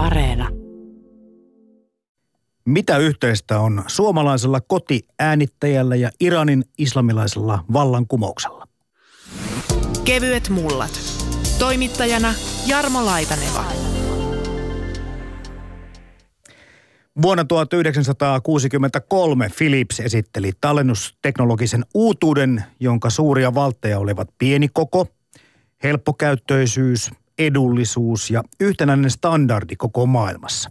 Areena. Mitä yhteistä on suomalaisella kotiäänittäjällä ja Iranin islamilaisella vallankumouksella? Kevyet mullat. Toimittajana Jarmo Laitaneva. Vuonna 1963 Philips esitteli tallennusteknologisen uutuuden, jonka suuria valtteja olivat pieni koko, helppokäyttöisyys, edullisuus ja yhtenäinen standardi koko maailmassa.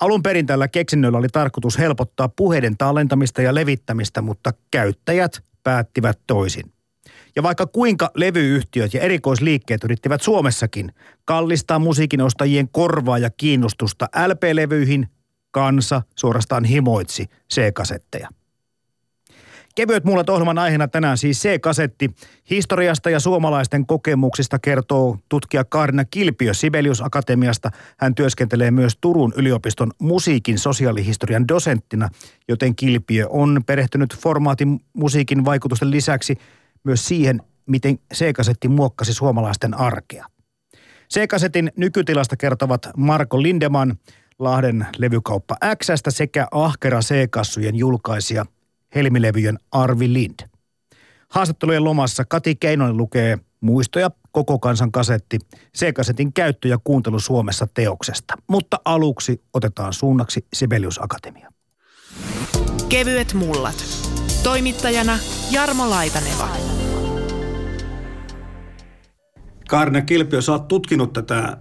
Alun perin tällä keksinnöllä oli tarkoitus helpottaa puheiden tallentamista ja levittämistä, mutta käyttäjät päättivät toisin. Ja vaikka kuinka levyyhtiöt ja erikoisliikkeet yrittivät Suomessakin kallistaa musiikin ostajien korvaa ja kiinnostusta LP-levyihin, kansa suorastaan himoitsi C-kasetteja. Kevyet muulat ohjelman aiheena tänään siis C-kasetti. Historiasta ja suomalaisten kokemuksista kertoo tutkija Kaarina Kilpiö Sibelius Akatemiasta. Hän työskentelee myös Turun yliopiston musiikin sosiaalihistorian dosenttina, joten Kilpiö on perehtynyt formaatin musiikin vaikutusten lisäksi myös siihen, miten C-kasetti muokkasi suomalaisten arkea. C-kasetin nykytilasta kertovat Marko Lindeman Lahden levykauppa X sekä Ahkera C-kassujen julkaisija Helmilevyjen Arvi Lind. Haastattelujen lomassa Kati Keinonen lukee muistoja koko kansan kasetti, C-kasetin käyttö ja kuuntelu Suomessa teoksesta. Mutta aluksi otetaan suunnaksi Sibelius Akatemia. Kevyet mullat. Toimittajana Jarmo Laitaneva. Kaarina Kilpiö, sä oot tutkinut tätä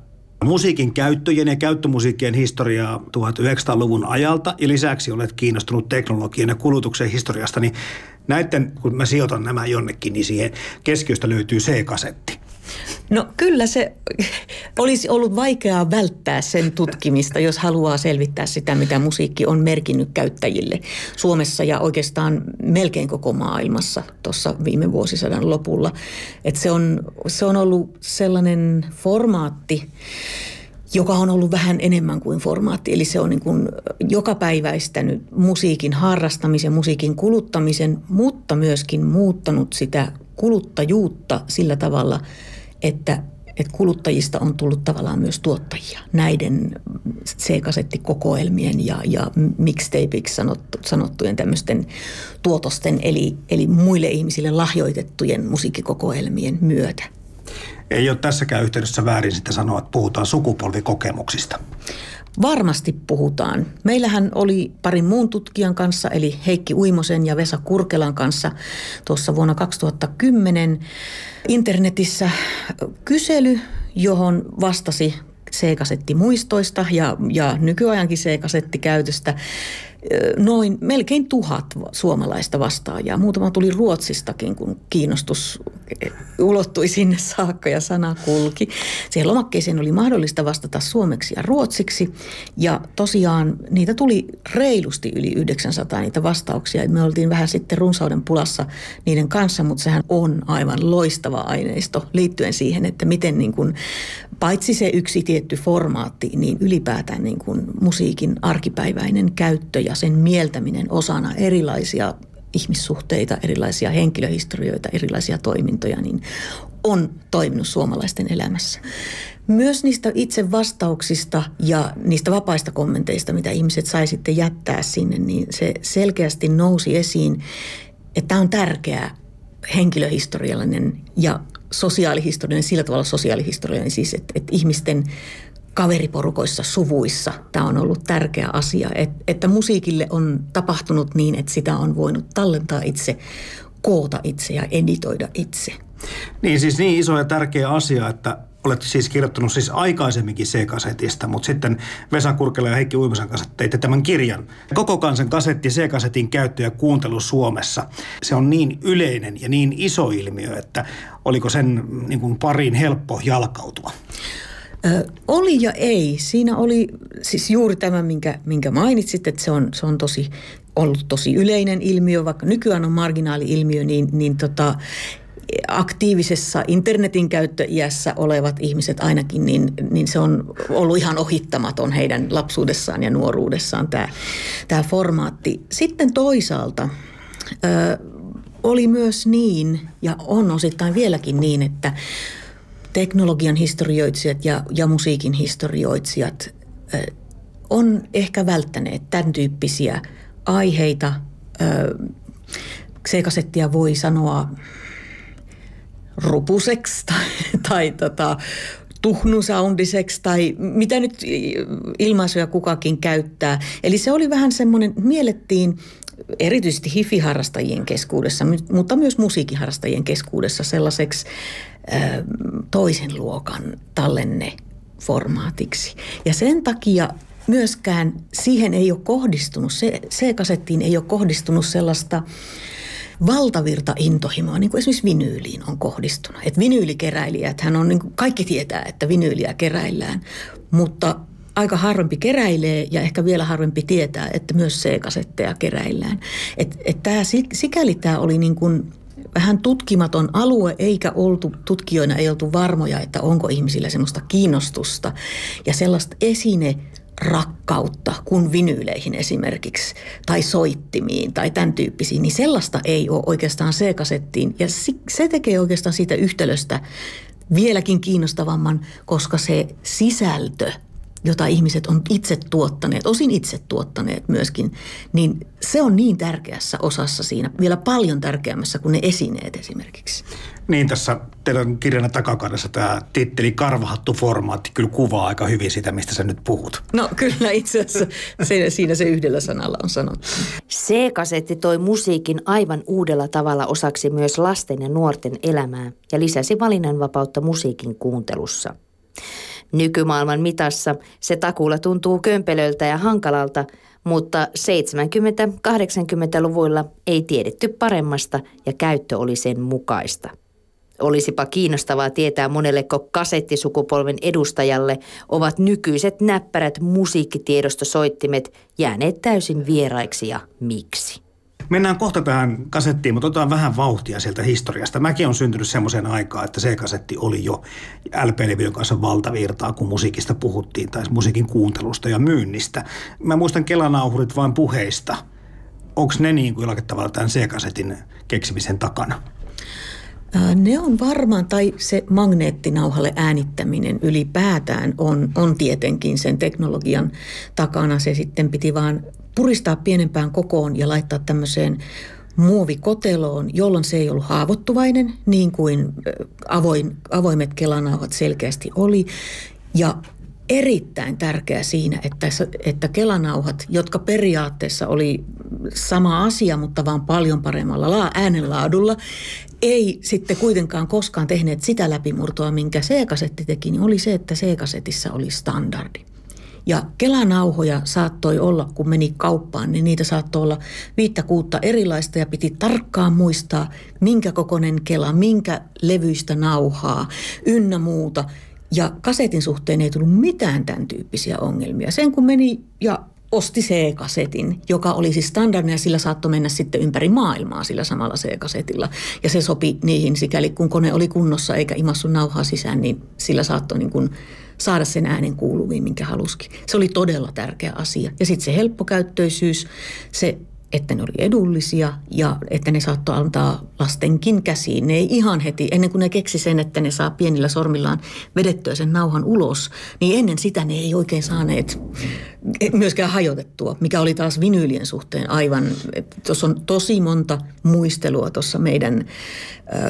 musiikin käyttöjen ja käyttömusiikkien historiaa 1900-luvun ajalta ja lisäksi olet kiinnostunut teknologian ja kulutuksen historiasta, niin näiden, kun mä sijoitan nämä jonnekin, niin siihen keskiöstä löytyy C-kasetti. No kyllä se olisi ollut vaikeaa välttää sen tutkimista, jos haluaa selvittää sitä, mitä musiikki on merkinnyt käyttäjille Suomessa ja oikeastaan melkein koko maailmassa tuossa viime vuosisadan lopulla. Et se, on, se on ollut sellainen formaatti, joka on ollut vähän enemmän kuin formaatti. Eli se on niin kuin jokapäiväistänyt musiikin harrastamisen, musiikin kuluttamisen, mutta myöskin muuttanut sitä kuluttajuutta sillä tavalla – että, että kuluttajista on tullut tavallaan myös tuottajia näiden C-kasettikokoelmien ja, ja mixtapeiksi sanottu, sanottujen tämmöisten tuotosten, eli, eli muille ihmisille lahjoitettujen musiikkikokoelmien myötä. Ei ole tässäkään yhteydessä väärin sitten sanoa, että puhutaan sukupolvikokemuksista. Varmasti puhutaan. Meillähän oli parin muun tutkijan kanssa, eli Heikki Uimosen ja Vesa Kurkelan kanssa tuossa vuonna 2010 internetissä kysely, johon vastasi C-kasetti muistoista ja, ja nykyajankin C-kasettikäytöstä noin melkein tuhat suomalaista vastaajaa. Muutama tuli Ruotsistakin, kun kiinnostus ulottui sinne saakka ja sana kulki. Siihen lomakkeeseen oli mahdollista vastata suomeksi ja ruotsiksi. Ja tosiaan niitä tuli reilusti yli 900 niitä vastauksia. Me oltiin vähän sitten runsauden pulassa niiden kanssa, mutta sehän on aivan loistava aineisto liittyen siihen, että miten niin kuin, paitsi se yksi tietty formaatti, niin ylipäätään niin kuin musiikin arkipäiväinen käyttö ja sen mieltäminen osana erilaisia ihmissuhteita, erilaisia henkilöhistorioita, erilaisia toimintoja, niin on toiminut suomalaisten elämässä. Myös niistä itse vastauksista ja niistä vapaista kommenteista, mitä ihmiset sai sitten jättää sinne, niin se selkeästi nousi esiin, että tämä on tärkeä henkilöhistoriallinen ja sosiaalihistoriallinen, sillä tavalla sosiaalihistoriallinen siis, että, että ihmisten kaveriporukoissa, suvuissa. Tämä on ollut tärkeä asia, että, musiikille on tapahtunut niin, että sitä on voinut tallentaa itse, koota itse ja editoida itse. Niin siis niin iso ja tärkeä asia, että olet siis kirjoittanut siis aikaisemminkin C-kasetista, mutta sitten Vesa Kurkela ja Heikki Uimasen kanssa teitte tämän kirjan. Koko kansan kasetti C-kasetin käyttö ja kuuntelu Suomessa. Se on niin yleinen ja niin iso ilmiö, että oliko sen niin kuin pariin helppo jalkautua? Ö, oli ja ei. Siinä oli siis juuri tämä, minkä, minkä mainitsit, että se on, se on tosi ollut tosi yleinen ilmiö, vaikka nykyään on marginaali-ilmiö, niin, niin tota, aktiivisessa internetin käyttöiässä olevat ihmiset ainakin, niin, niin se on ollut ihan ohittamaton heidän lapsuudessaan ja nuoruudessaan tämä, tämä formaatti. Sitten toisaalta ö, oli myös niin, ja on osittain vieläkin niin, että teknologian historioitsijat ja, ja musiikin historioitsijat on ehkä välttäneet tämän tyyppisiä aiheita. C-kasettia voi sanoa rupuseksi tai, tai tota, tuhnusoundiseksi tai mitä nyt ilmaisuja kukakin käyttää. Eli se oli vähän semmoinen, miellettiin erityisesti hifiharrastajien keskuudessa, mutta myös musiikiharrastajien keskuudessa sellaiseksi toisen luokan tallenne formaatiksi. Ja sen takia myöskään siihen ei ole kohdistunut, se, se kasettiin ei ole kohdistunut sellaista valtavirta intohimoa, niin kuin esimerkiksi vinyyliin on kohdistunut. Että vinyylikeräilijät, hän on, niin kuin kaikki tietää, että vinyyliä keräillään, mutta aika harvempi keräilee ja ehkä vielä harvempi tietää, että myös C-kasetteja keräillään. Että et sikäli tämä oli niin kuin vähän tutkimaton alue, eikä oltu, tutkijoina ei oltu varmoja, että onko ihmisillä semmoista kiinnostusta ja sellaista esine rakkautta kuin vinyyleihin esimerkiksi, tai soittimiin tai tämän tyyppisiin, niin sellaista ei ole oikeastaan C-kasettiin. Ja se tekee oikeastaan siitä yhtälöstä vieläkin kiinnostavamman, koska se sisältö – jota ihmiset on itse tuottaneet, osin itse tuottaneet myöskin, niin se on niin tärkeässä osassa siinä, vielä paljon tärkeämmässä kuin ne esineet esimerkiksi. Niin, tässä teidän kirjan takakannessa tämä titteli karvahattu formaatti kyllä kuvaa aika hyvin sitä, mistä sä nyt puhut. No kyllä itse asiassa se, siinä se yhdellä sanalla on sanottu. C-kasetti toi musiikin aivan uudella tavalla osaksi myös lasten ja nuorten elämää ja lisäsi valinnanvapautta musiikin kuuntelussa. Nykymaailman mitassa se takuulla tuntuu kömpelöltä ja hankalalta, mutta 70-80-luvuilla ei tiedetty paremmasta ja käyttö oli sen mukaista. Olisipa kiinnostavaa tietää monelleko kasettisukupolven edustajalle ovat nykyiset näppärät musiikkitiedostosoittimet jääneet täysin vieraiksi ja miksi. Mennään kohta tähän kasettiin, mutta otetaan vähän vauhtia sieltä historiasta. Mäkin on syntynyt semmoiseen aikaan, että se kasetti oli jo LP-levyjen kanssa valtavirtaa, kun musiikista puhuttiin, tai musiikin kuuntelusta ja myynnistä. Mä muistan kelanauhurit vain puheista. Onko ne niin kuin jollakin tavalla tämän C-kasetin keksimisen takana? Ne on varmaan, tai se magneettinauhalle äänittäminen ylipäätään on, on tietenkin sen teknologian takana. Se sitten piti vaan puristaa pienempään kokoon ja laittaa tämmöiseen muovikoteloon, jolloin se ei ollut haavoittuvainen, niin kuin avoin, avoimet kelanauhat selkeästi oli. Ja erittäin tärkeä siinä, että, että kelanauhat, jotka periaatteessa oli sama asia, mutta vaan paljon paremmalla äänenlaadulla, ei sitten kuitenkaan koskaan tehneet sitä läpimurtoa, minkä C-kasetti teki, niin oli se, että C-kasetissa oli standardi. Ja kelanauhoja saattoi olla, kun meni kauppaan, niin niitä saattoi olla viittä kuutta erilaista ja piti tarkkaan muistaa, minkä kokoinen kela, minkä levyistä nauhaa, ynnä muuta. Ja kasetin suhteen ei tullut mitään tämän tyyppisiä ongelmia. Sen kun meni ja osti C-kasetin, joka oli siis standardina ja sillä saattoi mennä sitten ympäri maailmaa sillä samalla C-kasetilla. Ja se sopi niihin sikäli, kun kone oli kunnossa eikä imassu nauhaa sisään, niin sillä saattoi niin kuin saada sen äänen kuuluviin, minkä haluskin. Se oli todella tärkeä asia. Ja sitten se helppokäyttöisyys, se että ne oli edullisia ja että ne saattoi antaa lastenkin käsiin. Ne ei ihan heti, ennen kuin ne keksi sen, että ne saa pienillä sormillaan vedettyä sen nauhan ulos, niin ennen sitä ne ei oikein saaneet myöskään hajotettua, mikä oli taas vinyylien suhteen aivan, tuossa on tosi monta muistelua tuossa meidän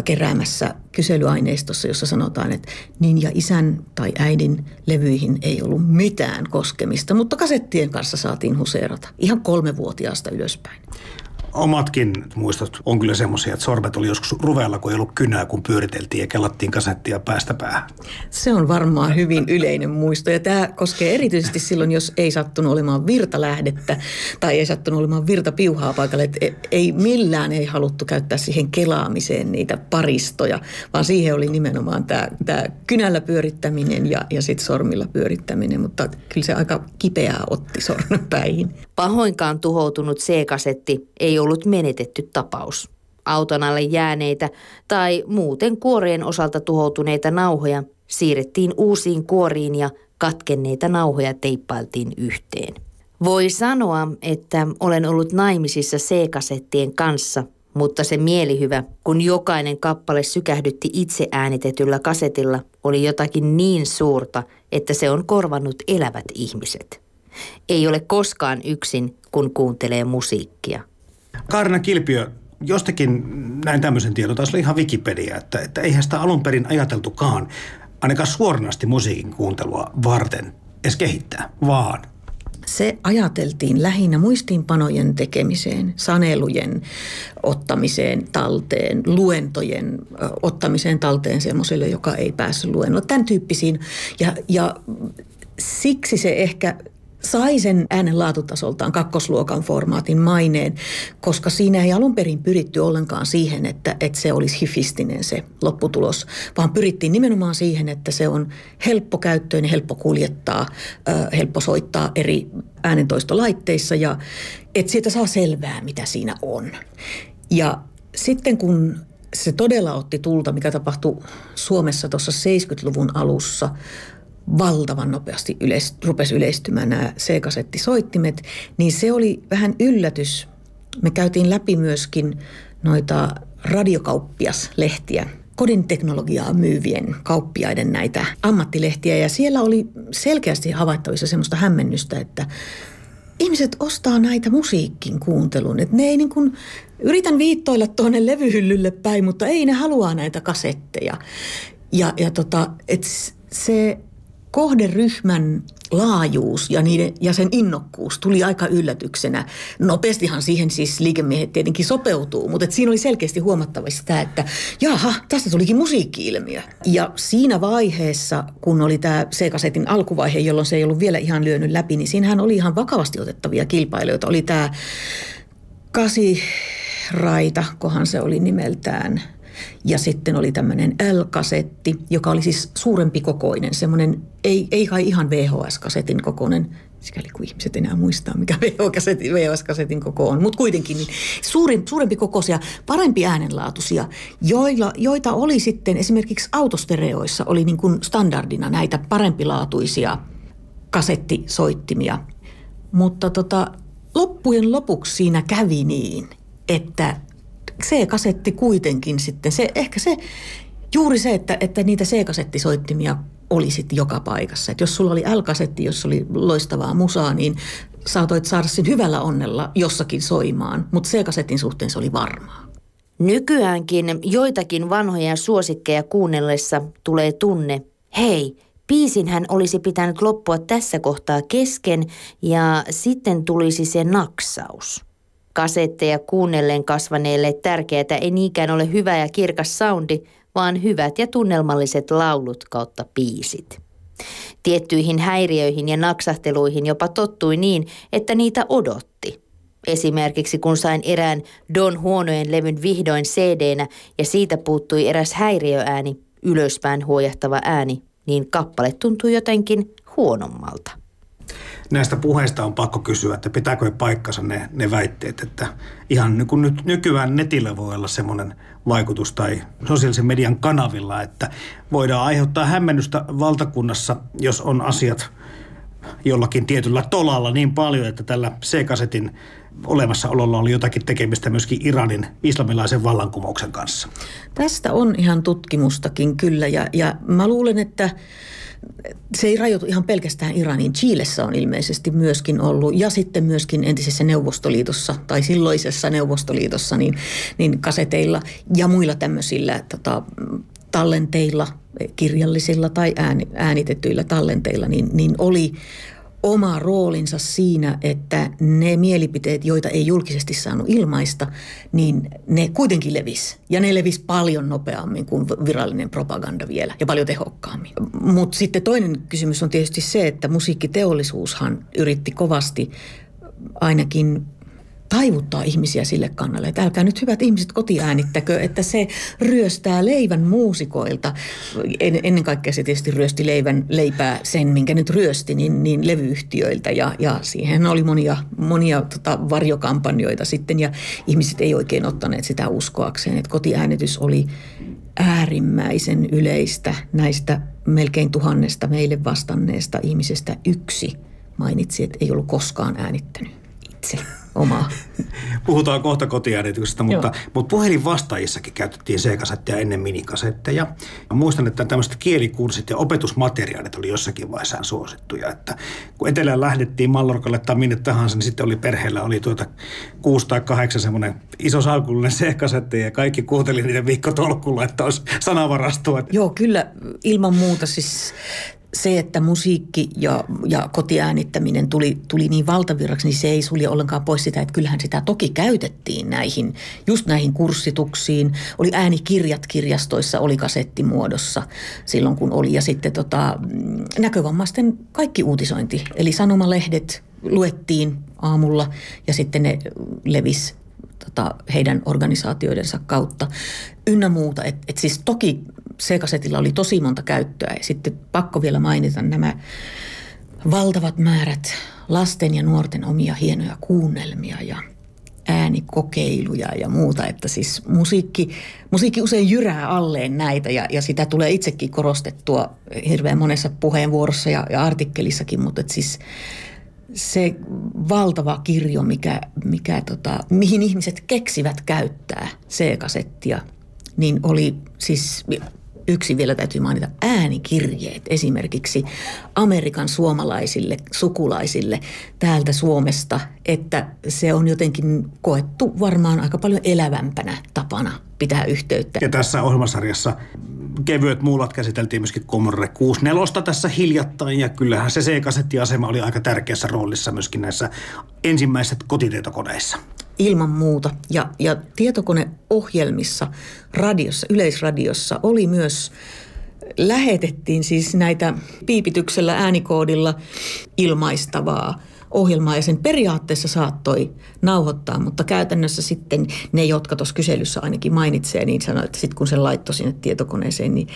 keräämässä kyselyaineistossa, jossa sanotaan, että niin ja isän tai äidin levyihin ei ollut mitään koskemista, mutta kasettien kanssa saatiin huseerata ihan kolmevuotiaasta ylöspäin omatkin muistot on kyllä semmoisia, että sormet oli joskus ruveella, kun ei ollut kynää, kun pyöriteltiin ja kellattiin kasettia päästä päähän. Se on varmaan hyvin yleinen muisto ja tämä koskee erityisesti silloin, jos ei sattunut olemaan virtalähdettä tai ei sattunut olemaan virtapiuhaa paikalle. Että e- ei millään ei haluttu käyttää siihen kelaamiseen niitä paristoja, vaan siihen oli nimenomaan tämä, tämä kynällä pyörittäminen ja, ja sitten sormilla pyörittäminen, mutta kyllä se aika kipeää otti sormenpäihin. Pahoinkaan tuhoutunut C-kasetti ei ollut menetetty tapaus. Auton alle jääneitä tai muuten kuorien osalta tuhoutuneita nauhoja siirrettiin uusiin kuoriin ja katkenneita nauhoja teippailtiin yhteen. Voi sanoa, että olen ollut naimisissa C-kasettien kanssa, mutta se mielihyvä, kun jokainen kappale sykähdytti itse äänitetyllä kasetilla, oli jotakin niin suurta, että se on korvannut elävät ihmiset. Ei ole koskaan yksin, kun kuuntelee musiikkia. Kaarina Kilpiö, jostakin näin tämmöisen tiedon, taisi olla ihan Wikipedia, että, että eihän sitä alun perin ajateltukaan ainakaan suoranaisesti musiikin kuuntelua varten edes kehittää, vaan se ajateltiin lähinnä muistiinpanojen tekemiseen, sanelujen ottamiseen talteen, luentojen ottamiseen talteen semmoiselle, joka ei päässyt luennolle. Tämän tyyppisiin. Ja, ja siksi se ehkä sai sen äänen laatutasoltaan kakkosluokan formaatin maineen, koska siinä ei alun perin pyritty ollenkaan siihen, että, että se olisi hifistinen se lopputulos, vaan pyrittiin nimenomaan siihen, että se on helppokäyttöinen, helppo kuljettaa, helppo soittaa eri äänentoistolaitteissa ja että siitä saa selvää, mitä siinä on. Ja sitten kun se todella otti tulta, mikä tapahtui Suomessa tuossa 70-luvun alussa, valtavan nopeasti yleis, rupesi yleistymään nämä C-kasettisoittimet, niin se oli vähän yllätys. Me käytiin läpi myöskin noita radiokauppiaslehtiä, kodin teknologiaa myyvien kauppiaiden näitä ammattilehtiä ja siellä oli selkeästi havaittavissa semmoista hämmennystä, että ihmiset ostaa näitä musiikin kuuntelun. Että ne ei niin kuin, yritän viittoilla tuonne levyhyllylle päin, mutta ei ne halua näitä kasetteja. Ja, ja, tota, et se kohderyhmän laajuus ja, niiden, ja sen innokkuus tuli aika yllätyksenä. Nopeastihan siihen siis liikemiehet tietenkin sopeutuu, mutta siinä oli selkeästi huomattavasti sitä, että jaha, tästä tulikin musiikki-ilmiö. Ja siinä vaiheessa, kun oli tämä C-kasetin alkuvaihe, jolloin se ei ollut vielä ihan lyönyt läpi, niin siinähän oli ihan vakavasti otettavia kilpailijoita. Oli tämä kasi Raita, kohan se oli nimeltään – ja sitten oli tämmöinen L-kasetti, joka oli siis suurempi kokoinen, semmoinen, ei, ei kai ihan VHS-kasetin kokoinen, sikäli kuin ihmiset enää muistaa, mikä VHS-kasetin koko on, mutta kuitenkin niin suuri, suurempi kokoisia, parempi äänenlaatuisia, joilla, joita oli sitten esimerkiksi autostereoissa oli niin kuin standardina näitä parempilaatuisia kasettisoittimia. Mutta tota, loppujen lopuksi siinä kävi niin, että C-kasetti kuitenkin sitten, se, ehkä se, juuri se, että, että niitä C-kasettisoittimia oli sitten joka paikassa. Et jos sulla oli L-kasetti, jos oli loistavaa musaa, niin saatoit saada sen hyvällä onnella jossakin soimaan, mutta C-kasetin suhteen se oli varmaa. Nykyäänkin joitakin vanhoja suosikkeja kuunnellessa tulee tunne, hei, Piisinhän olisi pitänyt loppua tässä kohtaa kesken ja sitten tulisi se naksaus. Kasetteja kuunnellen kasvaneelle tärkeää ei niinkään ole hyvä ja kirkas soundi, vaan hyvät ja tunnelmalliset laulut kautta piisit. Tiettyihin häiriöihin ja naksahteluihin jopa tottui niin, että niitä odotti. Esimerkiksi kun sain erään Don Huonojen levyn vihdoin cd ja siitä puuttui eräs häiriöääni, ylöspäin huojahtava ääni, niin kappale tuntui jotenkin huonommalta näistä puheista on pakko kysyä, että pitääkö paikkansa ne, ne väitteet, että ihan niin kuin nyt nykyään netillä voi olla semmoinen vaikutus tai sosiaalisen median kanavilla, että voidaan aiheuttaa hämmennystä valtakunnassa, jos on asiat jollakin tietyllä tolalla niin paljon, että tällä C-kasetin olemassaololla oli jotakin tekemistä myöskin Iranin islamilaisen vallankumouksen kanssa. Tästä on ihan tutkimustakin kyllä ja, ja mä luulen, että se ei rajoitu ihan pelkästään Iraniin. Chiilessä on ilmeisesti myöskin ollut ja sitten myöskin entisessä Neuvostoliitossa tai silloisessa Neuvostoliitossa niin, niin kaseteilla ja muilla tämmöisillä tota, tallenteilla, kirjallisilla tai ääni, äänitetyillä tallenteilla, niin, niin oli oma roolinsa siinä, että ne mielipiteet, joita ei julkisesti saanut ilmaista, niin ne kuitenkin levis. Ja ne levis paljon nopeammin kuin virallinen propaganda vielä ja paljon tehokkaammin. Mutta sitten toinen kysymys on tietysti se, että musiikkiteollisuushan yritti kovasti ainakin taivuttaa ihmisiä sille kannalle, että älkää nyt hyvät ihmiset kotiäänittäkö, että se ryöstää leivän muusikoilta. En, ennen kaikkea se tietysti ryösti leivän, leipää sen, minkä nyt ryösti, niin, niin levyyhtiöiltä ja, ja siihen oli monia, monia tota, varjokampanjoita sitten ja ihmiset ei oikein ottaneet sitä uskoakseen, että kotiäänitys oli äärimmäisen yleistä näistä melkein tuhannesta meille vastanneesta ihmisestä yksi mainitsi, että ei ollut koskaan äänittänyt itse. Omaa. Puhutaan kohta kotiäänityksestä, mutta, mutta puhelinvastaajissakin käytettiin C-kasetteja ennen minikasetteja. Mä muistan, että tämmöiset kielikurssit ja opetusmateriaalit oli jossakin vaiheessa suosittuja. Että kun etelään lähdettiin Mallorkalle tai minne tahansa, niin sitten oli perheellä oli tuota kuusi tai kahdeksan semmoinen iso salkullinen C-kasetti ja kaikki kuunteli niiden viikkotolkulla, että olisi sanavarastoa. Joo, kyllä ilman muuta siis se, että musiikki ja, ja kotiäänittäminen tuli, tuli niin valtavirraksi, niin se ei sulje ollenkaan pois sitä, että kyllähän sitä toki käytettiin näihin, just näihin kurssituksiin. Oli äänikirjat kirjastoissa, oli kasettimuodossa silloin kun oli. Ja sitten tota, näkövammaisten kaikki uutisointi, eli sanomalehdet luettiin aamulla ja sitten ne levis tota, heidän organisaatioidensa kautta ynnä muuta. Et, et siis toki C-kasetilla oli tosi monta käyttöä ja sitten pakko vielä mainita nämä valtavat määrät lasten ja nuorten omia hienoja kuunnelmia ja äänikokeiluja ja muuta. Että siis musiikki, musiikki usein jyrää alleen näitä ja, ja sitä tulee itsekin korostettua hirveän monessa puheenvuorossa ja, ja artikkelissakin, mutta että siis se valtava kirjo, mikä, mikä tota, mihin ihmiset keksivät käyttää C-kasettia, niin oli siis yksi vielä täytyy mainita, äänikirjeet esimerkiksi Amerikan suomalaisille sukulaisille täältä Suomesta, että se on jotenkin koettu varmaan aika paljon elävämpänä tapana pitää yhteyttä. Ja tässä ohjelmasarjassa kevyet muulat käsiteltiin myöskin Commodore 64 tässä hiljattain ja kyllähän se C-kasettiasema oli aika tärkeässä roolissa myöskin näissä ensimmäisissä kotitietokoneissa. Ilman muuta. Ja, ja tietokoneohjelmissa, radiossa, yleisradiossa oli myös lähetettiin siis näitä piipityksellä äänikoodilla ilmaistavaa ohjelmaa ja sen periaatteessa saattoi nauhoittaa, mutta käytännössä sitten ne, jotka tuossa kyselyssä ainakin mainitsee, niin sanoi, että sitten kun se laittoi sinne tietokoneeseen, niin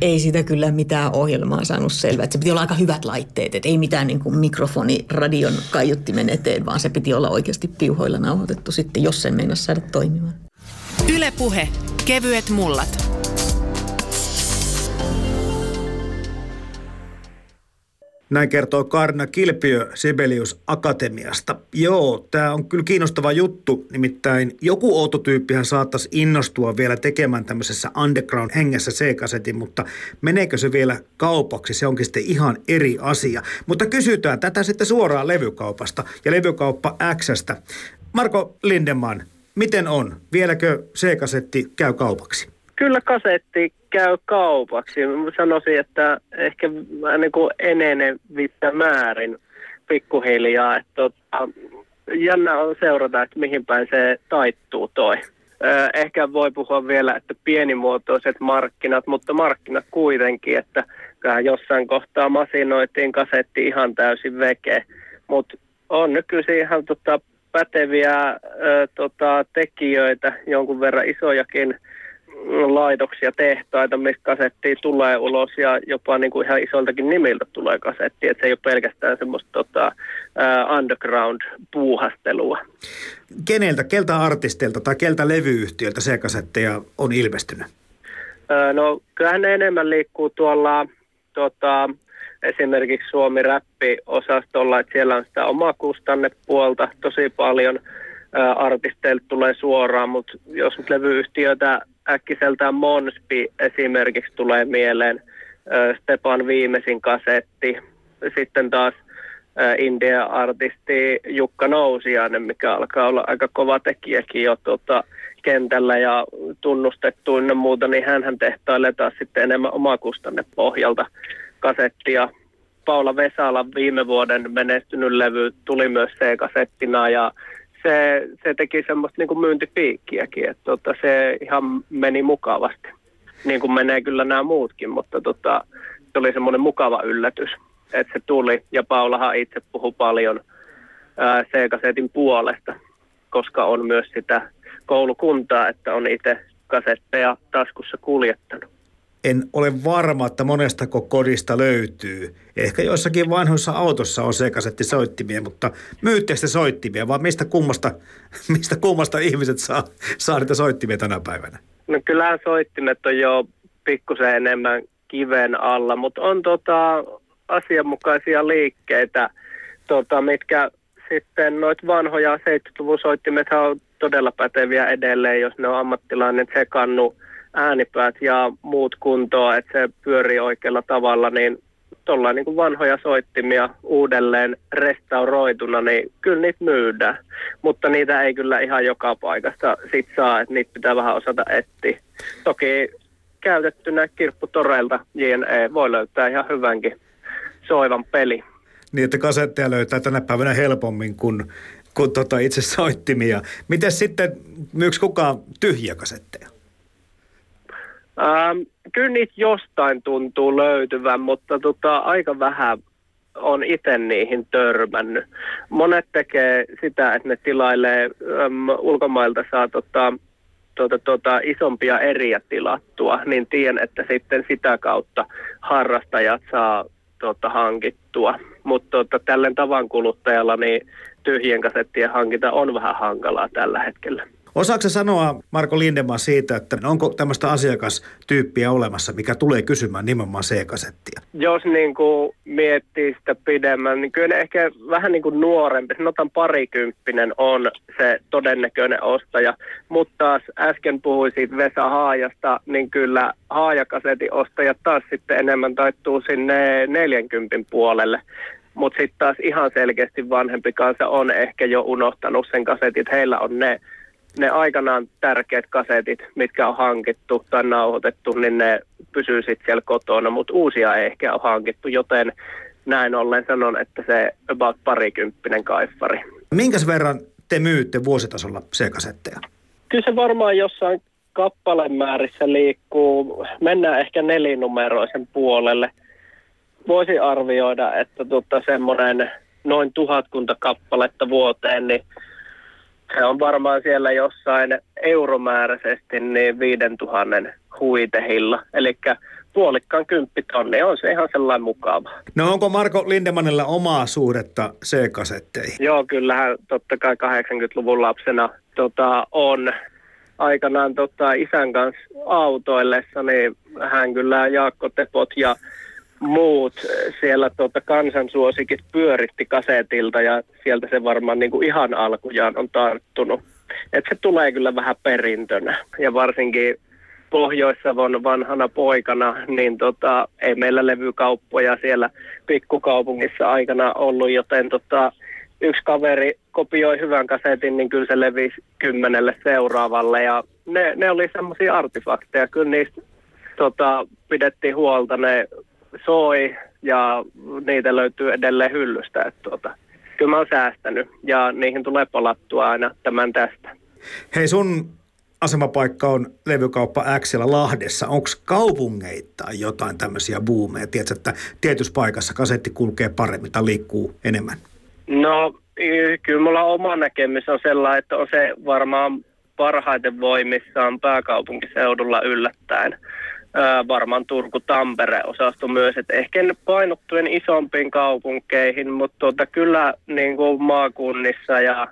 ei sitä kyllä mitään ohjelmaa saanut selvää. Se piti olla aika hyvät laitteet, että ei mitään niin kuin mikrofoni radion kaiuttimen eteen, vaan se piti olla oikeasti piuhoilla nauhoitettu sitten, jos sen meinasi saada toimimaan. Ylepuhe kevyet mullat. Näin kertoo Karna Kilpiö Sibelius Akatemiasta. Joo, tämä on kyllä kiinnostava juttu. Nimittäin joku outotyyppihän saattaisi innostua vielä tekemään tämmöisessä underground-hengessä C-kasetin, mutta meneekö se vielä kaupaksi? Se onkin sitten ihan eri asia. Mutta kysytään tätä sitten suoraan levykaupasta ja levykauppa Xstä. Marko Lindeman, miten on? Vieläkö C-kasetti käy kaupaksi? Kyllä kasetti käy kaupaksi. Mä sanoisin, että ehkä niin kuin enenevissä määrin pikkuhiljaa. Että tota, jännä on seurata, että mihin päin se taittuu toi. Ehkä voi puhua vielä, että pienimuotoiset markkinat, mutta markkinat kuitenkin, että jossain kohtaa masinoitiin kasetti ihan täysin veke, mutta on nykyisin ihan tota päteviä ä, tota, tekijöitä, jonkun verran isojakin laitoksia, tehtaita, mistä kasettia tulee ulos ja jopa niin kuin ihan isoltakin nimiltä tulee kasetti. Että se ei ole pelkästään semmoista tota, uh, underground-puuhastelua. Keneltä, keltä artisteilta tai keltä levyyhtiöltä se kasetteja on ilmestynyt? No kyllähän ne enemmän liikkuu tuolla tota, esimerkiksi Suomi Räppi-osastolla, että siellä on sitä omakustannepuolta tosi paljon – artisteilta tulee suoraan, mutta jos nyt levyyhtiötä äkkiseltään Monspi esimerkiksi tulee mieleen, Stepan viimeisin kasetti, sitten taas India-artisti Jukka Nousiainen, mikä alkaa olla aika kova tekijäkin jo tuota, kentällä ja tunnustettu ynnä muuta, niin hän tehtailee taas sitten enemmän omakustanne pohjalta kasettia. Paula Vesala viime vuoden menestynyt levy tuli myös C-kasettina ja se, se teki semmoista niin kuin myyntipiikkiäkin, että tota, se ihan meni mukavasti. Niin kuin menee kyllä nämä muutkin, mutta tota, se oli semmoinen mukava yllätys, että se tuli. Ja Paulahan itse puhui paljon C-kasetin puolesta, koska on myös sitä koulukuntaa, että on itse kasetteja taskussa kuljettanut. En ole varma, että monestako kodista löytyy. Ehkä joissakin vanhoissa autossa on soittimia, mutta myytteistä soittimia, vaan mistä kummasta, mistä kummasta ihmiset saa, saa niitä soittimia tänä päivänä? No kyllähän soittimet on jo pikkusen enemmän kiven alla, mutta on tota asianmukaisia liikkeitä, tota, mitkä sitten noita vanhoja 70-luvun soittimet on todella päteviä edelleen, jos ne on ammattilainen sekannu äänipäät ja muut kuntoa, että se pyörii oikealla tavalla, niin tuolla niin vanhoja soittimia uudelleen restauroituna, niin kyllä niitä myydään. Mutta niitä ei kyllä ihan joka paikasta sit saa, että niitä pitää vähän osata etsiä. Toki käytettynä kirpputoreilta JNE voi löytää ihan hyvänkin soivan peli. Niin, että kasetteja löytää tänä päivänä helpommin kuin, kuin tota itse soittimia. Miten sitten, myyks kukaan tyhjiä kasetteja? Ähm, kyllä niitä jostain tuntuu löytyvän, mutta tota, aika vähän on itse niihin törmännyt. Monet tekee sitä, että ne tilailee äm, ulkomailta saa tota, tuota, tuota, isompia eriä tilattua, niin tiedän, että sitten sitä kautta harrastajat saa tuota, hankittua. Mutta tuota, tälle tavan kuluttajalla niin tyhjien kasettien hankinta on vähän hankalaa tällä hetkellä. Osaatko sanoa, Marko Lindeman, siitä, että onko tämmöistä asiakastyyppiä olemassa, mikä tulee kysymään nimenomaan C-kasettia? Jos niin kuin miettii sitä pidemmän, niin kyllä ehkä vähän niin kuin nuorempi, sanotaan parikymppinen on se todennäköinen ostaja. Mutta taas äsken puhuin siitä Vesa Haajasta, niin kyllä Haajakasetin ostajat taas sitten enemmän taittuu sinne 40 puolelle mutta sitten taas ihan selkeästi vanhempi kansa on ehkä jo unohtanut sen kasetit. Heillä on ne ne aikanaan tärkeät kasetit, mitkä on hankittu tai nauhoitettu, niin ne pysyy sitten siellä kotona, mutta uusia ei ehkä ole hankittu, joten näin ollen sanon, että se about parikymppinen kaiffari. Minkäs verran te myytte vuositasolla C-kasetteja? Kyllä se varmaan jossain kappalemäärissä liikkuu. Mennään ehkä nelinumeroisen puolelle. Voisi arvioida, että tota semmoinen noin tuhatkunta kappaletta vuoteen, niin se on varmaan siellä jossain euromääräisesti niin 5000 huitehilla. Eli puolikkaan kymppitonni on se ihan sellainen mukava. No onko Marko Lindemannilla omaa suhdetta C-kasetteihin? Joo, kyllähän totta kai 80-luvun lapsena tota, on aikanaan tota, isän kanssa autoillessa, niin hän kyllä Jaakko Tepot ja muut siellä tuota, kansansuosikit pyöritti kasetilta ja sieltä se varmaan niin kuin ihan alkujaan on tarttunut. Et se tulee kyllä vähän perintönä. Ja varsinkin Pohjois-Savon vanhana poikana, niin tota, ei meillä levykauppoja siellä pikkukaupungissa aikana ollut, joten tota, yksi kaveri kopioi hyvän kasetin, niin kyllä se levisi kymmenelle seuraavalle. Ja ne, ne oli semmoisia artefakteja, kyllä niistä tota, pidettiin huolta, ne soi ja niitä löytyy edelleen hyllystä. Että tuota, kyllä mä oon säästänyt ja niihin tulee palattua aina tämän tästä. Hei sun asemapaikka on levykauppa Xillä Lahdessa. Onko kaupungeittain jotain tämmöisiä buumeja? Tiedätkö, että tietyssä paikassa kasetti kulkee paremmin tai liikkuu enemmän? No kyllä mulla oma näkemys on sellainen, että on se varmaan parhaiten voimissaan pääkaupunkiseudulla yllättäen varmaan Turku-Tampere-osasto myös, että ehkä painottuen isompiin kaupunkeihin, mutta tuota, kyllä niin kuin maakunnissa ja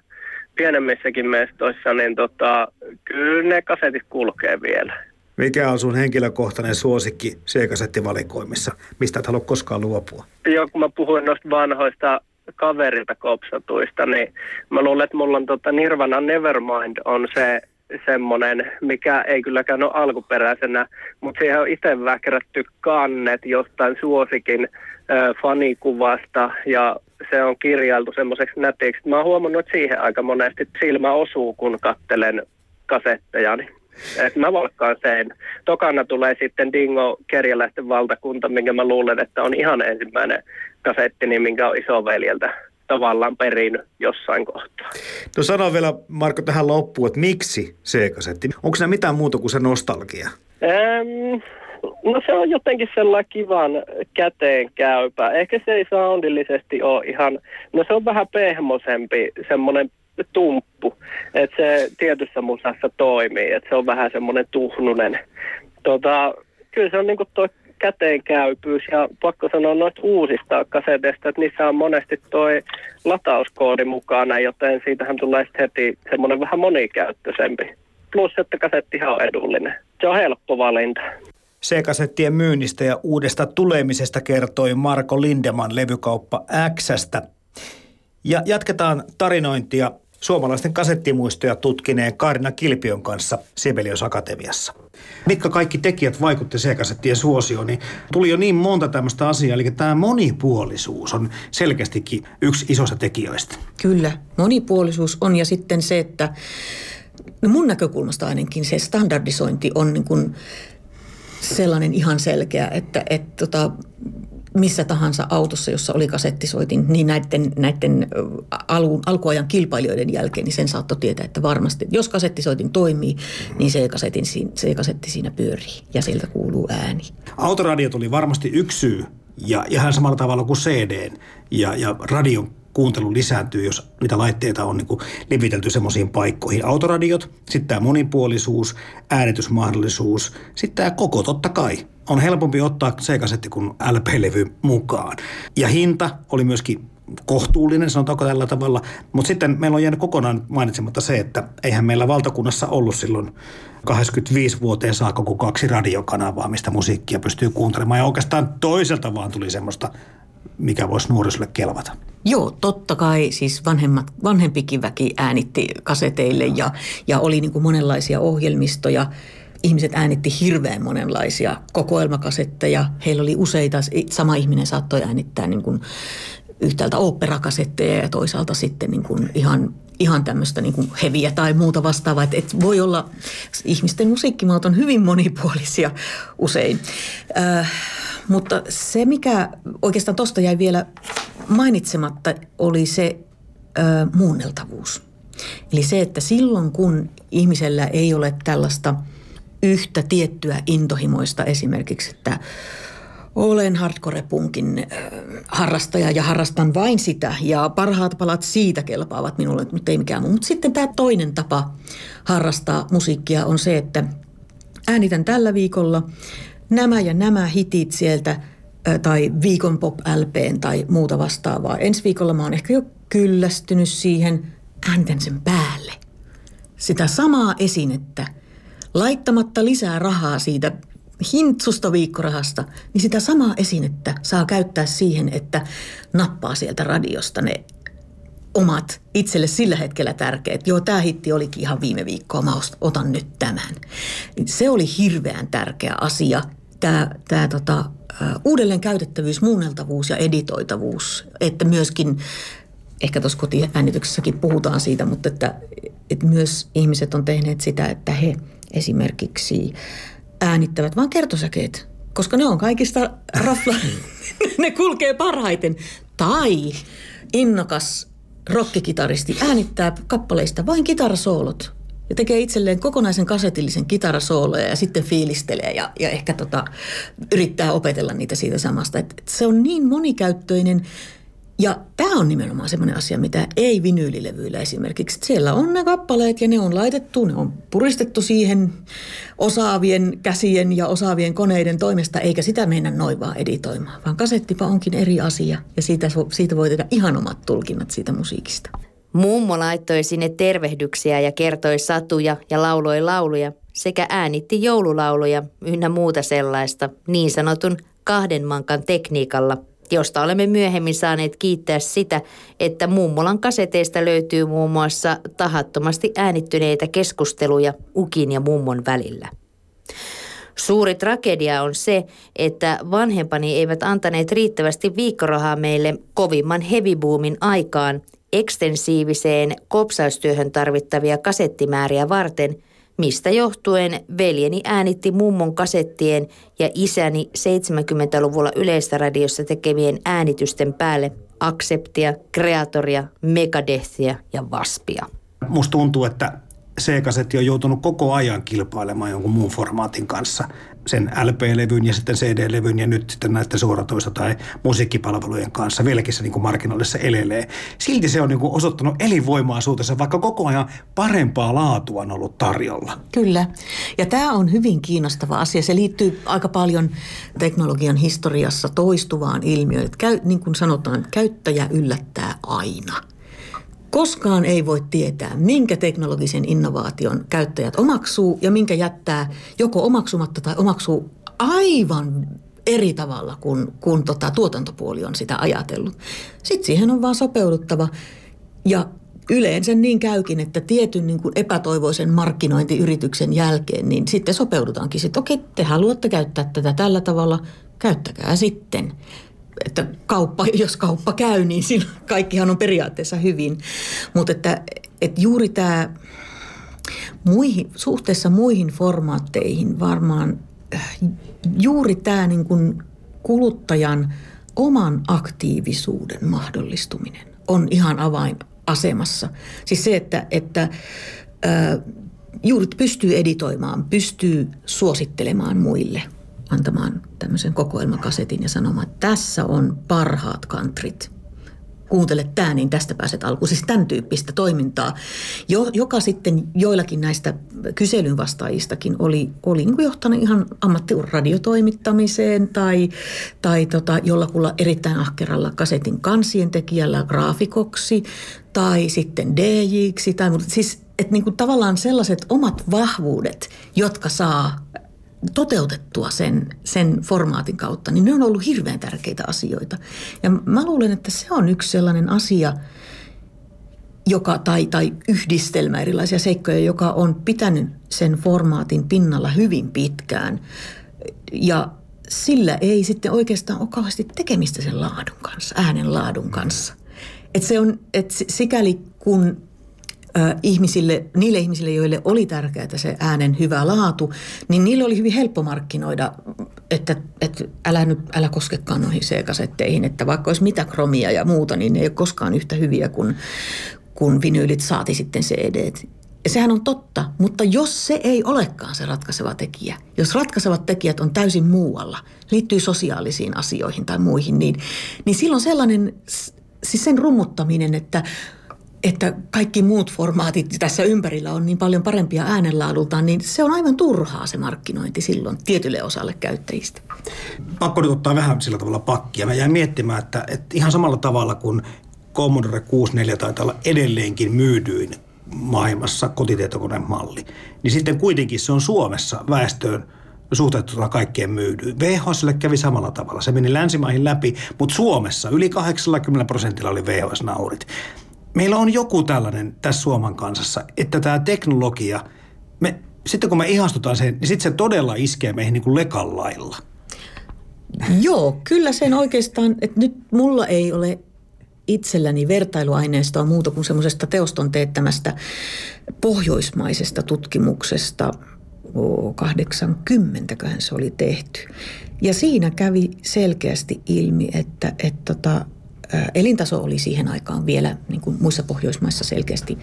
pienemmissäkin mestoissa, niin tota, kyllä ne kasetit kulkee vielä. Mikä on sun henkilökohtainen suosikki C-kasettivalikoimissa? Mistä et halua koskaan luopua? Joo, kun mä puhuin noista vanhoista kaverilta kopsatuista, niin mä luulen, että mulla on tota Nirvana Nevermind on se semmoinen, mikä ei kylläkään ole alkuperäisenä, mutta siihen on itse väkrätty kannet jostain suosikin äh, fanikuvasta ja se on kirjailtu semmoiseksi nätiksi. Mä oon huomannut, että siihen aika monesti silmä osuu, kun kattelen kasettejani. Et mä valkkaan sen. Tokana tulee sitten Dingo Kerjäläisten valtakunta, minkä mä luulen, että on ihan ensimmäinen kasetti, minkä on isoveljeltä tavallaan perin jossain kohtaa. No sano vielä Marko tähän loppuun, että miksi C-kasetti? Onko se mitään muuta kuin se nostalgia? Ähm, no se on jotenkin sellainen kivan käteen käypä. Ehkä se ei soundillisesti ole ihan, no se on vähän pehmosempi, semmoinen tumppu, että se tietyssä musassa toimii, että se on vähän semmoinen tuhnunen. Tota, kyllä se on niin kuin toi käteenkäypyys ja pakko sanoa noista uusista kaseteista, että niissä on monesti toi latauskoodi mukana, joten siitähän tulee sitten heti semmoinen vähän monikäyttöisempi. Plus, että kasettihan on edullinen. Se on helppo valinta. C-kasettien myynnistä ja uudesta tulemisesta kertoi Marko Lindeman levykauppa Xstä. Ja jatketaan tarinointia suomalaisten kasettimuistoja tutkineen Kaarina Kilpion kanssa Sibelius Akatemiassa. Mitkä kaikki tekijät vaikutti C-kasettien suosioon, niin tuli jo niin monta tämmöistä asiaa, eli tämä monipuolisuus on selkeästikin yksi isosta tekijöistä. Kyllä, monipuolisuus on ja sitten se, että no mun näkökulmasta ainakin se standardisointi on niin kuin sellainen ihan selkeä, että, että tota, missä tahansa autossa, jossa oli kasettisoitin, niin näiden, näiden alun, alkuajan kilpailijoiden jälkeen, niin sen saattoi tietää, että varmasti, jos kasettisoitin toimii, niin se kasetti, se kasetti siinä pyörii ja sieltä kuuluu ääni. Autoradio tuli varmasti yksi syy ja ihan samalla tavalla kuin CD ja, ja radion kuuntelu lisääntyy, jos mitä laitteita on niin levitelty semmoisiin paikkoihin. Autoradiot, sitten tämä monipuolisuus, äänitysmahdollisuus, sitten tämä koko totta kai. On helpompi ottaa C-kasetti kuin LP-levy mukaan. Ja hinta oli myöskin kohtuullinen, sanotaanko tällä tavalla. Mutta sitten meillä on jäänyt kokonaan mainitsematta se, että eihän meillä valtakunnassa ollut silloin 25 vuoteen saakka kuin kaksi radiokanavaa, mistä musiikkia pystyy kuuntelemaan. Ja oikeastaan toiselta vaan tuli semmoista mikä voisi nuorisolle kelvata. Joo, totta kai siis vanhemmat, vanhempikin väki äänitti kaseteille ja, ja oli niin kuin monenlaisia ohjelmistoja. Ihmiset äänitti hirveän monenlaisia kokoelmakasetteja. Heillä oli useita, sama ihminen saattoi äänittää niin kuin yhtäältä oopperakasetteja ja toisaalta sitten niin kuin ihan ihan tämmöistä niin heviä tai muuta vastaavaa. Että et voi olla, ihmisten musiikkimaat on hyvin monipuolisia usein. Äh, mutta se, mikä oikeastaan tuosta jäi vielä mainitsematta, oli se ö, muunneltavuus. Eli se, että silloin kun ihmisellä ei ole tällaista yhtä tiettyä intohimoista esimerkiksi, että olen hardcore-punkin harrastaja ja harrastan vain sitä ja parhaat palat siitä kelpaavat minulle, mutta ei mikään muu. Mutta sitten tämä toinen tapa harrastaa musiikkia on se, että äänitän tällä viikolla nämä ja nämä hitit sieltä tai viikon pop LPn tai muuta vastaavaa. Ensi viikolla mä oon ehkä jo kyllästynyt siihen, äänitän sen päälle. Sitä samaa esinettä, laittamatta lisää rahaa siitä hintsusta viikkorahasta, niin sitä samaa esinettä saa käyttää siihen, että nappaa sieltä radiosta ne omat itselle sillä hetkellä tärkeät. Joo, tämä hitti olikin ihan viime viikkoa, mä otan nyt tämän. Se oli hirveän tärkeä asia tämä, tämä tota, uudelleen käytettävyys, muunneltavuus ja editoitavuus, että myöskin, ehkä tuossa kotiäänityksessäkin puhutaan siitä, mutta että, että myös ihmiset on tehneet sitä, että he esimerkiksi äänittävät vain kertosäkeet, koska ne on kaikista rafla, ne kulkee parhaiten. Tai innokas rokkikitaristi äänittää kappaleista vain kitarasoolot ja tekee itselleen kokonaisen kasetillisen kitarasooloja ja sitten fiilistelee ja, ja ehkä tota, yrittää opetella niitä siitä samasta. Et, et se on niin monikäyttöinen ja tämä on nimenomaan semmoinen asia, mitä ei vinyylilevyillä esimerkiksi. Siellä on ne kappaleet ja ne on laitettu, ne on puristettu siihen osaavien käsien ja osaavien koneiden toimesta, eikä sitä mennä noin vaan editoimaan, vaan kasettipa onkin eri asia ja siitä, siitä voi tehdä ihan omat tulkinnat siitä musiikista. Mummo laittoi sinne tervehdyksiä ja kertoi satuja ja lauloi lauluja sekä äänitti joululauluja ynnä muuta sellaista niin sanotun kahden mankan tekniikalla, josta olemme myöhemmin saaneet kiittää sitä, että mummolan kaseteista löytyy muun muassa tahattomasti äänittyneitä keskusteluja ukin ja mummon välillä. Suuri tragedia on se, että vanhempani eivät antaneet riittävästi viikkorahaa meille kovimman heavyboomin aikaan ekstensiiviseen kopsaustyöhön tarvittavia kasettimääriä varten, mistä johtuen veljeni äänitti mummon kasettien ja isäni 70-luvulla yleistä radiossa tekemien äänitysten päälle Acceptia, Kreatoria, Megadethia ja Vaspia. Musta tuntuu, että C-kasetti on joutunut koko ajan kilpailemaan jonkun muun formaatin kanssa sen LP-levyn ja sitten CD-levyn ja nyt sitten näiden suoratoista tai musiikkipalvelujen kanssa. Vieläkin se niin markkinoille se elelee. Silti se on niin kuin osoittanut elinvoimaa suhteessa, vaikka koko ajan parempaa laatua on ollut tarjolla. Kyllä. Ja tämä on hyvin kiinnostava asia. Se liittyy aika paljon teknologian historiassa toistuvaan ilmiöön. Että käy, niin kuin sanotaan, käyttäjä yllättää aina – Koskaan ei voi tietää, minkä teknologisen innovaation käyttäjät omaksuu ja minkä jättää joko omaksumatta tai omaksuu aivan eri tavalla kuin, kuin tota, tuotantopuoli on sitä ajatellut. Sitten siihen on vaan sopeuduttava ja yleensä niin käykin, että tietyn niin kuin epätoivoisen markkinointiyrityksen jälkeen, niin sitten sopeudutaankin sitten, okei, te haluatte käyttää tätä tällä tavalla, käyttäkää sitten. Että kauppa, jos kauppa käy, niin silloin kaikkihan on periaatteessa hyvin. Mutta että, että juuri tämä muihin, suhteessa muihin formaatteihin varmaan äh, juuri tämä niin kuin kuluttajan oman aktiivisuuden mahdollistuminen on ihan avainasemassa. Siis se, että, että äh, juuri pystyy editoimaan, pystyy suosittelemaan muille, antamaan tämmöisen kokoelmakasetin ja sanomaan, että tässä on parhaat kantrit – kuuntele tämä, niin tästä pääset alkuun. Siis tämän tyyppistä toimintaa, jo, joka sitten joillakin näistä kyselyn vastaajistakin oli, oli niin kuin johtanut ihan ammattiradiotoimittamiseen tai, tai tota, jollakulla erittäin ahkeralla kasetin kansien tekijällä graafikoksi tai sitten DJiksi. Tai, mutta siis että niin kuin tavallaan sellaiset omat vahvuudet, jotka saa toteutettua sen, sen formaatin kautta, niin ne on ollut hirveän tärkeitä asioita. Ja mä luulen, että se on yksi sellainen asia, joka, tai, tai yhdistelmä erilaisia seikkoja, joka on pitänyt sen formaatin pinnalla hyvin pitkään. Ja sillä ei sitten oikeastaan ole kauheasti tekemistä sen laadun kanssa, äänen laadun kanssa. Et se on, et sikäli kun ihmisille, niille ihmisille, joille oli tärkeää se äänen hyvä laatu, niin niille oli hyvin helppo markkinoida, että, että älä nyt älä koskekaan noihin C-kasetteihin, että vaikka olisi mitä kromia ja muuta, niin ne ei ole koskaan yhtä hyviä kuin, kuin vinyylit saati sitten cd ja sehän on totta, mutta jos se ei olekaan se ratkaiseva tekijä, jos ratkaisevat tekijät on täysin muualla, liittyy sosiaalisiin asioihin tai muihin, niin, niin silloin sellainen, siis sen rummuttaminen, että että kaikki muut formaatit tässä ympärillä on niin paljon parempia äänenlaadultaan, niin se on aivan turhaa se markkinointi silloin tietylle osalle käyttäjistä. Pakko nyt ottaa vähän sillä tavalla pakkia. Mä jäin miettimään, että, että ihan samalla tavalla kuin Commodore 64 taitaa olla edelleenkin myydyin maailmassa kotitietokonemalli, niin sitten kuitenkin se on Suomessa väestöön suhteutettuna kaikkien myydyin. VHSlle kävi samalla tavalla. Se meni länsimaihin läpi, mutta Suomessa yli 80 prosentilla oli VHS-naurit meillä on joku tällainen tässä Suomen kansassa, että tämä teknologia, me, sitten kun me ihastutaan sen, niin sitten se todella iskee meihin niin kuin lekan lailla. Joo, kyllä sen oikeastaan, että nyt mulla ei ole itselläni vertailuaineistoa muuta kuin semmoisesta teoston teettämästä pohjoismaisesta tutkimuksesta. 80 se oli tehty. Ja siinä kävi selkeästi ilmi, että, että tota, elintaso oli siihen aikaan vielä niin kuin muissa Pohjoismaissa selkeästi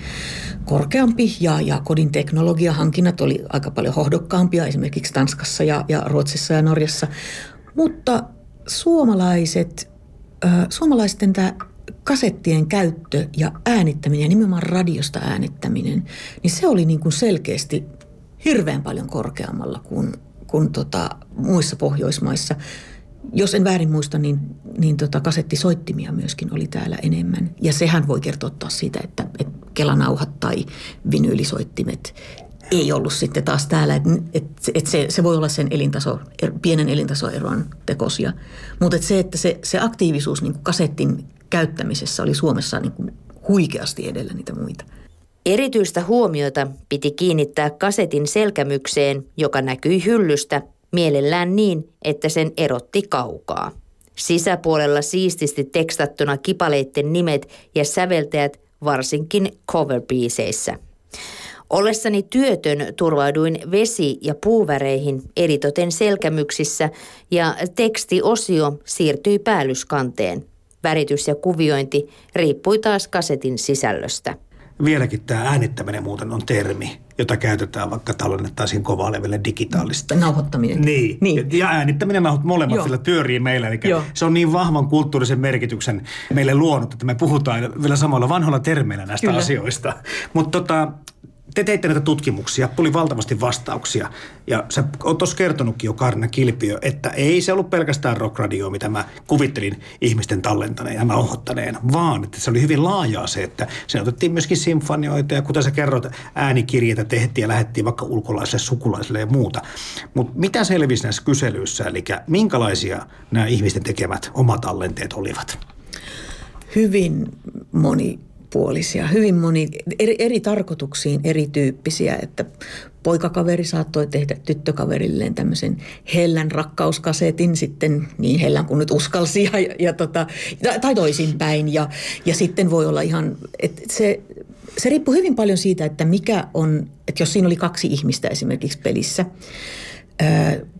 korkeampi ja, ja kodin teknologiahankinnat oli aika paljon hohdokkaampia esimerkiksi Tanskassa ja, ja Ruotsissa ja Norjassa. Mutta suomalaiset, suomalaisten tämä kasettien käyttö ja äänittäminen, nimenomaan radiosta äänittäminen, niin se oli niin kuin selkeästi hirveän paljon korkeammalla kuin, kuin tota, muissa Pohjoismaissa – jos en väärin muista, niin, niin tota, kasettisoittimia myöskin oli täällä enemmän. Ja sehän voi kertoa taas siitä, että, että kelanauhat tai vinyylisoittimet ei ollut sitten taas täällä. Että et, et se, se voi olla sen elintaso, er, pienen elintasoeron tekosia. Mutta et se, että se, se aktiivisuus niin kasettin käyttämisessä oli Suomessa niin kuin huikeasti edellä niitä muita. Erityistä huomiota piti kiinnittää kasetin selkämykseen, joka näkyi hyllystä mielellään niin, että sen erotti kaukaa. Sisäpuolella siististi tekstattuna kipaleitten nimet ja säveltäjät varsinkin coverbiiseissä. Ollessani työtön turvauduin vesi- ja puuväreihin eritoten selkämyksissä ja tekstiosio siirtyi päällyskanteen. Väritys ja kuviointi riippui taas kasetin sisällöstä vieläkin tämä äänittäminen muuten on termi, jota käytetään vaikka tallennettaisiin kovaa levelle digitaalista. Nauhoittaminen. Niin. niin. Ja äänittäminen nauhoit molemmat Joo. sillä pyörii meillä. Eli Joo. se on niin vahvan kulttuurisen merkityksen meille luonut, että me puhutaan vielä samalla vanhoilla termeillä näistä Kyllä. asioista. Mutta tota, te teitte näitä tutkimuksia, tuli valtavasti vastauksia. Ja sä oot tuossa kertonutkin jo Karina Kilpiö, että ei se ollut pelkästään rockradio, mitä mä kuvittelin ihmisten tallentaneen ja nauhoittaneen, vaan että se oli hyvin laajaa se, että se otettiin myöskin sinfonioita ja kuten sä kerrot, äänikirjeitä tehtiin ja lähettiin vaikka ulkolaisille sukulaisille ja muuta. Mutta mitä selvisi näissä kyselyissä, eli minkälaisia nämä ihmisten tekemät omat tallenteet olivat? Hyvin moni monipuolisia, hyvin moni, eri, eri tarkoituksiin erityyppisiä, että poikakaveri saattoi tehdä tyttökaverilleen tämmöisen hellän rakkauskasetin sitten niin hellän kuin nyt uskalsi ja, ja tota, tai toisinpäin. Ja, ja sitten voi olla ihan, että se, se riippuu hyvin paljon siitä, että mikä on, että jos siinä oli kaksi ihmistä esimerkiksi pelissä,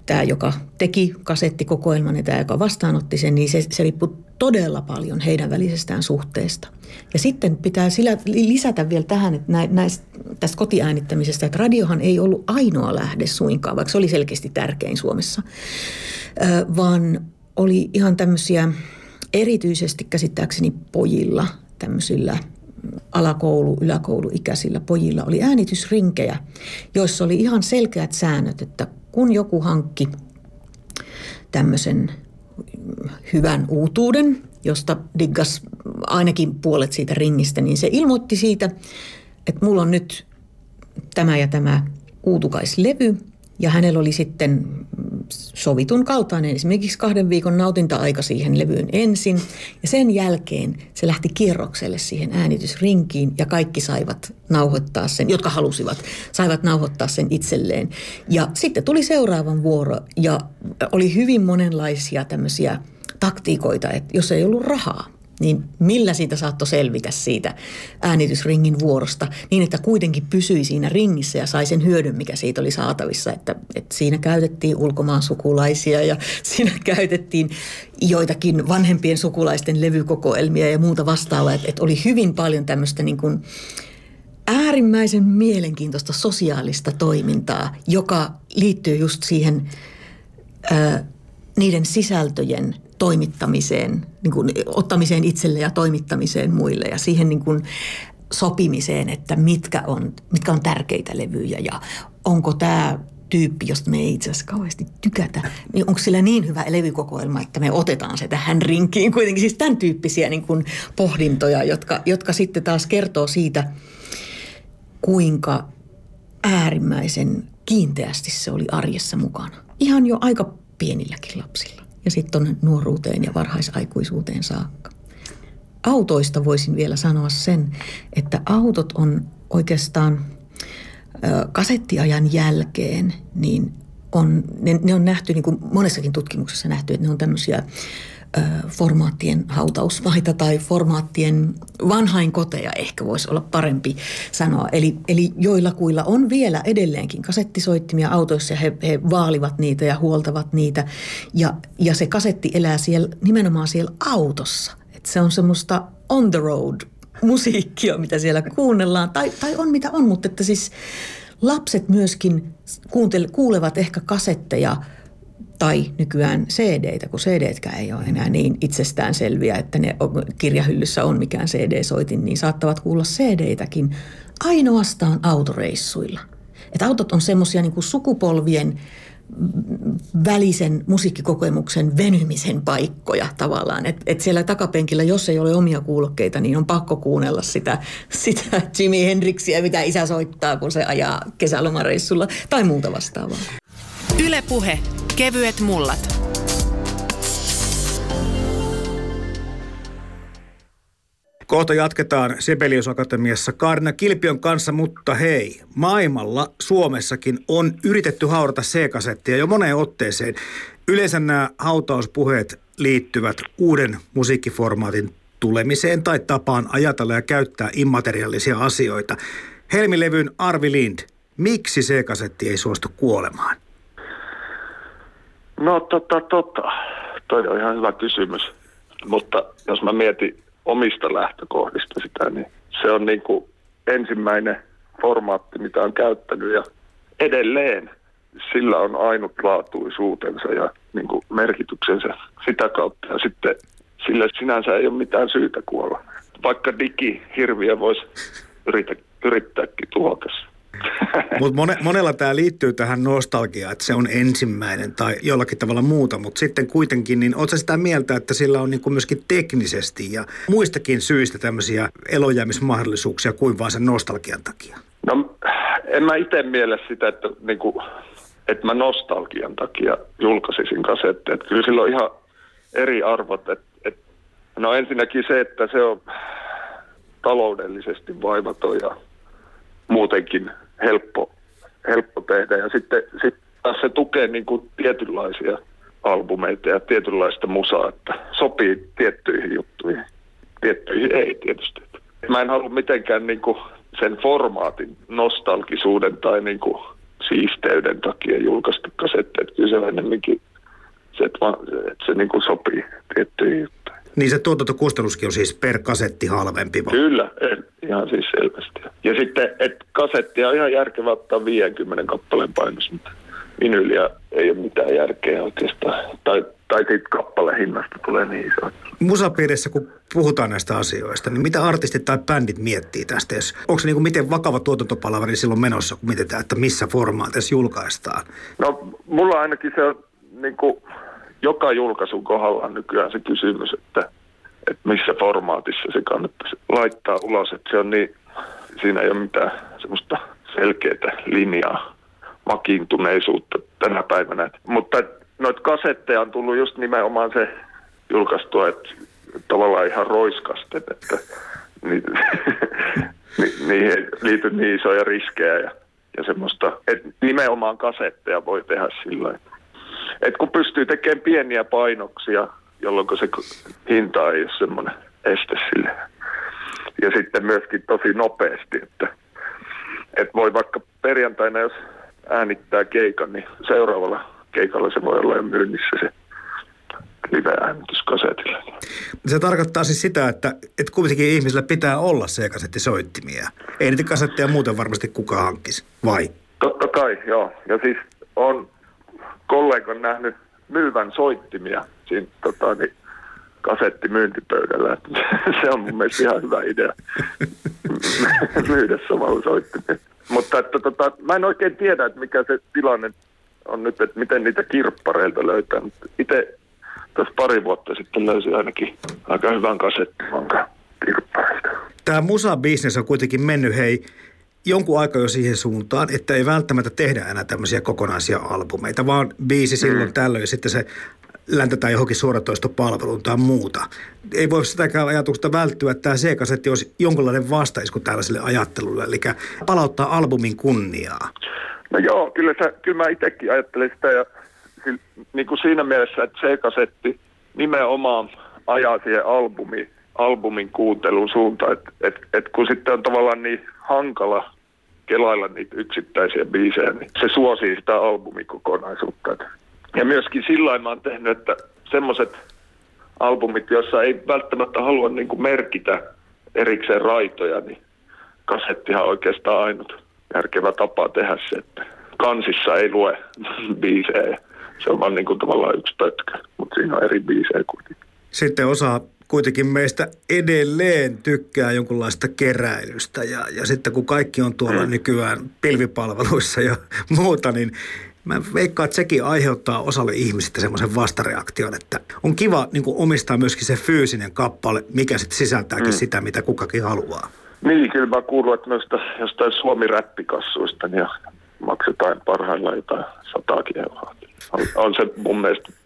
tämä, joka teki kasettikokoelman ja tämä, joka vastaanotti sen, niin se, se riippuu todella paljon heidän välisestään suhteesta. Ja sitten pitää lisätä vielä tähän, että näistä, tästä kotiäänittämisestä, että radiohan ei ollut ainoa lähde suinkaan, vaikka se oli selkeästi tärkein Suomessa, vaan oli ihan tämmöisiä erityisesti käsittääkseni pojilla, tämmöisillä alakoulu, yläkouluikäisillä pojilla oli äänitysrinkejä, joissa oli ihan selkeät säännöt, että kun joku hankki tämmöisen hyvän uutuuden, josta diggas ainakin puolet siitä ringistä, niin se ilmoitti siitä, että mulla on nyt tämä ja tämä uutukaislevy – ja hänellä oli sitten sovitun kaltainen esimerkiksi kahden viikon nautinta-aika siihen levyyn ensin. Ja sen jälkeen se lähti kierrokselle siihen äänitysrinkiin ja kaikki saivat nauhoittaa sen, jotka halusivat, saivat nauhoittaa sen itselleen. Ja sitten tuli seuraavan vuoro ja oli hyvin monenlaisia tämmöisiä taktiikoita, että jos ei ollut rahaa, niin millä siitä saattoi selvitä siitä äänitysringin vuorosta niin, että kuitenkin pysyi siinä ringissä ja sai sen hyödyn, mikä siitä oli saatavissa. Että, että siinä käytettiin ulkomaan sukulaisia ja siinä käytettiin joitakin vanhempien sukulaisten levykokoelmia ja muuta vastaavaa. Että, että oli hyvin paljon tämmöistä niin kuin äärimmäisen mielenkiintoista sosiaalista toimintaa, joka liittyy just siihen ää, niiden sisältöjen toimittamiseen, niin kuin ottamiseen itselle ja toimittamiseen muille ja siihen niin kuin sopimiseen, että mitkä on, mitkä on tärkeitä levyjä ja onko tämä tyyppi, josta me ei itse asiassa kauheasti tykätä, niin onko sillä niin hyvä levykokoelma, että me otetaan se tähän rinkiin. Kuitenkin siis tämän tyyppisiä niin kuin pohdintoja, jotka, jotka sitten taas kertoo siitä, kuinka äärimmäisen kiinteästi se oli arjessa mukana. Ihan jo aika pienilläkin lapsilla ja sitten tuonne nuoruuteen ja varhaisaikuisuuteen saakka. Autoista voisin vielä sanoa sen, että autot on oikeastaan kasettiajan jälkeen, niin on, ne, ne on nähty, niin kuin monessakin tutkimuksessa nähty, että ne on tämmöisiä formaattien hautausmaita tai formaattien vanhainkoteja ehkä voisi olla parempi sanoa. Eli, eli joillakuilla on vielä edelleenkin kasettisoittimia autoissa ja he, he vaalivat niitä ja huoltavat niitä. Ja, ja se kasetti elää siellä, nimenomaan siellä autossa. Et se on semmoista on the road musiikkia, mitä siellä kuunnellaan. Tai, tai on mitä on, mutta että siis lapset myöskin kuulevat ehkä kasetteja – tai nykyään CD-tä, kun CD-tkään ei ole enää niin itsestäänselviä, että ne kirjahyllyssä on mikään CD-soitin, niin saattavat kuulla CD-täkin ainoastaan autoreissuilla. Että autot on semmoisia niin sukupolvien välisen musiikkikokemuksen venymisen paikkoja tavallaan. Että et siellä takapenkillä, jos ei ole omia kuulokkeita, niin on pakko kuunnella sitä, sitä Jimi Hendrixiä, mitä isä soittaa, kun se ajaa kesälomareissulla tai muuta vastaavaa. Ylepuhe Kevyet mullat. Kohta jatketaan Sibelius Akatemiassa Kaarina Kilpion kanssa, mutta hei, maailmalla Suomessakin on yritetty haudata C-kasettia jo moneen otteeseen. Yleensä nämä hautauspuheet liittyvät uuden musiikkiformaatin tulemiseen tai tapaan ajatella ja käyttää immateriaalisia asioita. Helmilevyn Arvi Lind, miksi C-kasetti ei suostu kuolemaan? No tota, tota. Toi on ihan hyvä kysymys. Mutta jos mä mietin omista lähtökohdista sitä, niin se on niin kuin ensimmäinen formaatti, mitä on käyttänyt ja edelleen sillä on ainutlaatuisuutensa ja niin kuin merkityksensä sitä kautta. Ja sitten sillä sinänsä ei ole mitään syytä kuolla. Vaikka digihirviö voisi yritä, yrittääkin tuhota Mutta mone, monella tämä liittyy tähän nostalgiaan, että se on ensimmäinen tai jollakin tavalla muuta, mutta sitten kuitenkin, niin oletko sitä mieltä, että sillä on niin kuin myöskin teknisesti ja muistakin syistä tämmöisiä elojäämismahdollisuuksia kuin vain sen nostalgian takia? No en mä itse miele sitä, että, niin kuin, että mä nostalgian takia julkaisisin kasetteja. Kyllä sillä on ihan eri arvot. Että, että, no ensinnäkin se, että se on taloudellisesti vaivaton ja muutenkin helppo, helppo tehdä. Ja sitten, sitten taas se tukee niin kuin tietynlaisia albumeita ja tietynlaista musaa, että sopii tiettyihin juttuihin. Tiettyihin ei tietysti. Mä en halua mitenkään niin kuin sen formaatin nostalgisuuden tai niin kuin siisteyden takia julkaista kasetteet. Kyllä se se, että, vaan, että se niin kuin sopii tiettyihin juttuihin. Niin se tuotantokustannuskin on siis per kasetti halvempi vai? Kyllä, ihan siis selvästi. Ja sitten, että kasettia on ihan järkevä ottaa 50 kappaleen painos, mutta vinyyliä ei ole mitään järkeä oikeastaan. Tai, tai siitä kappaleen hinnasta tulee niin iso. Musapiirissä, kun puhutaan näistä asioista, niin mitä artistit tai bändit miettii tästä? Onko se niin kuin miten vakava tuotantopalaveri silloin menossa, kun mietitään, että missä formaatissa julkaistaan? No, mulla ainakin se on niin kuin joka julkaisun kohdalla on nykyään se kysymys, että, että missä formaatissa se kannattaisi laittaa ulos. Että se on niin, siinä ei ole mitään semmoista selkeää linjaa, makiintuneisuutta tänä päivänä. Mutta noita kasetteja on tullut just nimenomaan se julkaistua, että tavallaan ihan roiskasten, että ni, ni, niihin liity niin isoja riskejä ja, ja semmoista, että nimenomaan kasetteja voi tehdä sillä että kun pystyy tekemään pieniä painoksia, jolloin se hinta ei ole semmoinen este sille. Ja sitten myöskin tosi nopeasti, että, että voi vaikka perjantaina, jos äänittää keikan, niin seuraavalla keikalla se voi olla jo myynnissä se live-äänityskasetilla. Se tarkoittaa siis sitä, että, että kuitenkin ihmisillä pitää olla se kasettisoittimia. Ei niitä kasetteja muuten varmasti kukaan hankkisi, vai? Totta kai, joo. Ja siis on kollegan nähnyt myyvän soittimia siinä tota, niin, kasettimyyntipöydällä. se on mun mielestä ihan hyvä idea myydä samalla soittimia. Mutta että, tota, mä en oikein tiedä, että mikä se tilanne on nyt, että miten niitä kirppareilta löytää. Itse tuossa pari vuotta sitten löysin ainakin aika hyvän kasettimankan kirppareilta. Tämä musabisnes on kuitenkin mennyt hei jonkun aika jo siihen suuntaan, että ei välttämättä tehdä enää tämmöisiä kokonaisia albumeita, vaan biisi silloin mm. tällöin ja sitten se läntetään johonkin suoratoistopalveluun tai muuta. Ei voi sitäkään ajatusta välttyä, että tämä C-kasetti olisi jonkinlainen vastaisku tällaiselle ajattelulle, eli palauttaa albumin kunniaa. No joo, kyllä, sä, kyllä mä itsekin ajattelen sitä ja niin kuin siinä mielessä, että C-kasetti nimenomaan ajaa siihen albumiin albumin kuuntelun suuntaan, että et, et kun sitten on tavallaan niin hankala kelailla niitä yksittäisiä biisejä, niin se suosii sitä albumikokonaisuutta. Ja myöskin sillä mä oon tehnyt, että semmoiset albumit, joissa ei välttämättä halua niin kuin merkitä erikseen raitoja, niin kasettihan oikeastaan ainut järkevä tapa tehdä se, että kansissa ei lue biisejä. Se on vaan niin kuin tavallaan yksi pötkä, mutta siinä on eri biisejä kuitenkin. Sitten osa kuitenkin meistä edelleen tykkää jonkunlaista keräilystä ja, ja sitten kun kaikki on tuolla mm. nykyään pilvipalveluissa ja muuta, niin mä veikkaan, että sekin aiheuttaa osalle ihmisistä semmoisen vastareaktion, että on kiva niin kuin omistaa myöskin se fyysinen kappale, mikä sitten sisältääkin mm. sitä, mitä kukakin haluaa. Niin, kyllä mä kuulun, että noista jostain Suomi-räppikassuista niin maksetaan parhaillaan jotain sataakin euroa. On, on se mun mielestä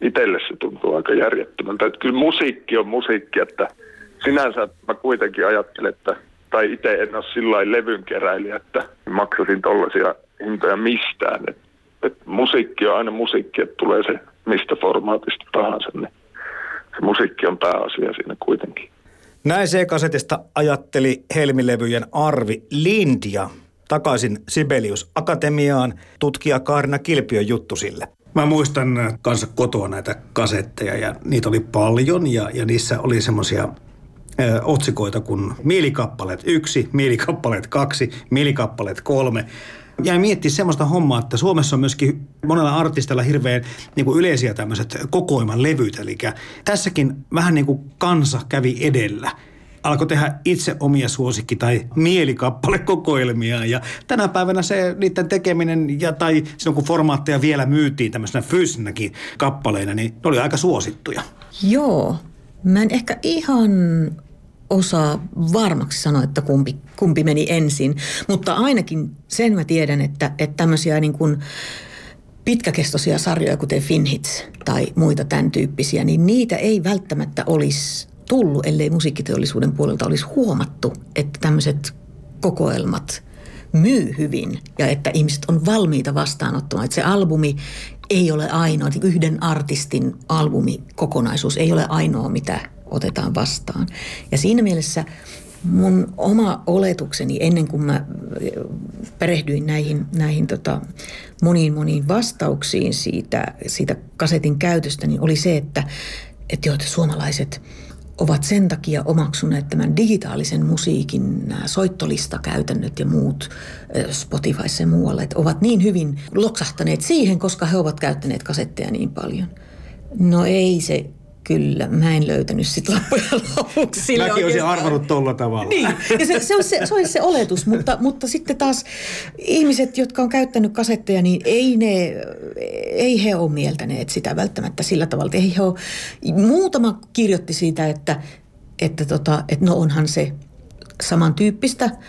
itselle se tuntuu aika järjettömältä. Että kyllä musiikki on musiikki, että sinänsä mä kuitenkin ajattelen, että tai itse en ole sillä levyn keräilijä, että maksasin tollaisia hintoja mistään. Et, et musiikki on aina musiikki, että tulee se mistä formaatista tahansa, niin se musiikki on pääasia siinä kuitenkin. Näin se kasetista ajatteli Helmilevyjen Arvi Lindia takaisin Sibelius Akatemiaan. Tutkija Kaarina Kilpiön juttu sille. Mä muistan äh, kanssa kotoa näitä kasetteja ja niitä oli paljon ja, ja niissä oli semmoisia äh, otsikoita kuin Mielikappaleet yksi, Mielikappaleet kaksi, Mielikappaleet kolme. Ja mietti semmoista hommaa, että Suomessa on myöskin monella artistilla hirveän niin kuin yleisiä tämmöiset kokoiman levyt. Eli tässäkin vähän niin kuin kansa kävi edellä. Alkoi tehdä itse omia suosikki- tai mielikappalekokoelmia. Ja tänä päivänä se niiden tekeminen, ja, tai silloin kun formaatteja vielä myytiin tämmöisenä fyysisenäkin kappaleina, niin ne oli aika suosittuja. Joo. Mä en ehkä ihan osaa varmaksi sanoa, että kumpi, kumpi meni ensin. Mutta ainakin sen mä tiedän, että, että tämmöisiä niin kuin pitkäkestoisia sarjoja, kuten Finhits tai muita tämän tyyppisiä, niin niitä ei välttämättä olisi tullut, ellei musiikkiteollisuuden puolelta olisi huomattu, että tämmöiset kokoelmat myy hyvin ja että ihmiset on valmiita vastaanottamaan. Että se albumi ei ole ainoa, yhden artistin albumi kokonaisuus ei ole ainoa, mitä otetaan vastaan. Ja siinä mielessä mun oma oletukseni ennen kuin mä perehdyin näihin, näihin tota moniin moniin vastauksiin siitä, siitä kasetin käytöstä, niin oli se, että, että, jo, että suomalaiset ovat sen takia omaksuneet tämän digitaalisen musiikin nämä soittolistakäytännöt ja muut Spotifyssa ja muualle, että ovat niin hyvin loksahtaneet siihen, koska he ovat käyttäneet kasetteja niin paljon. No ei se Kyllä, mä en löytänyt sit loppujen lopuksi. Mäkin olisin arvannut tuolla tavalla. Niin, ja se, se, on se, se olisi se oletus, mutta, mutta sitten taas ihmiset, jotka on käyttänyt kasetteja, niin ei, ne, ei he ole mieltäneet sitä välttämättä sillä tavalla. Ei he ole, muutama kirjoitti siitä, että, että, tota, että no onhan se samantyyppistä –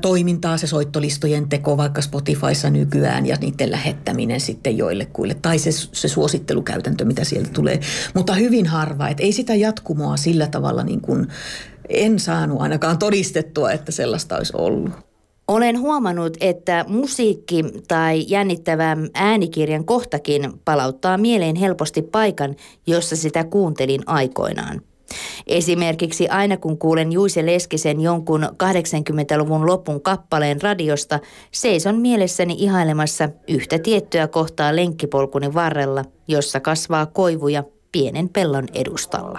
toimintaa, se soittolistojen teko vaikka Spotifyssa nykyään ja niiden lähettäminen sitten joillekuille. Tai se, se suosittelukäytäntö, mitä sieltä tulee. Mutta hyvin harva, että ei sitä jatkumoa sillä tavalla niin kuin en saanut ainakaan todistettua, että sellaista olisi ollut. Olen huomannut, että musiikki tai jännittävä äänikirjan kohtakin palauttaa mieleen helposti paikan, jossa sitä kuuntelin aikoinaan. Esimerkiksi aina kun kuulen Juise Leskisen jonkun 80-luvun lopun kappaleen radiosta, seison mielessäni ihailemassa yhtä tiettyä kohtaa lenkkipolkuni varrella, jossa kasvaa koivuja pienen pellon edustalla.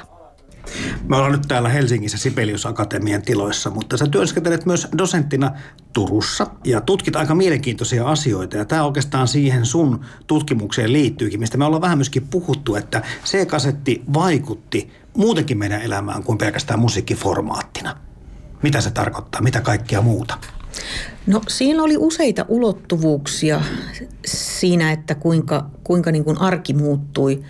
Me ollaan nyt täällä Helsingissä Sibelius Akatemian tiloissa, mutta sä työskentelet myös dosenttina Turussa ja tutkit aika mielenkiintoisia asioita. Ja tämä oikeastaan siihen sun tutkimukseen liittyykin, mistä me ollaan vähän myöskin puhuttu, että se kasetti vaikutti muutenkin meidän elämään kuin pelkästään musiikkiformaattina. Mitä se tarkoittaa? Mitä kaikkea muuta? No siinä oli useita ulottuvuuksia siinä, että kuinka, kuinka niin kuin arki muuttui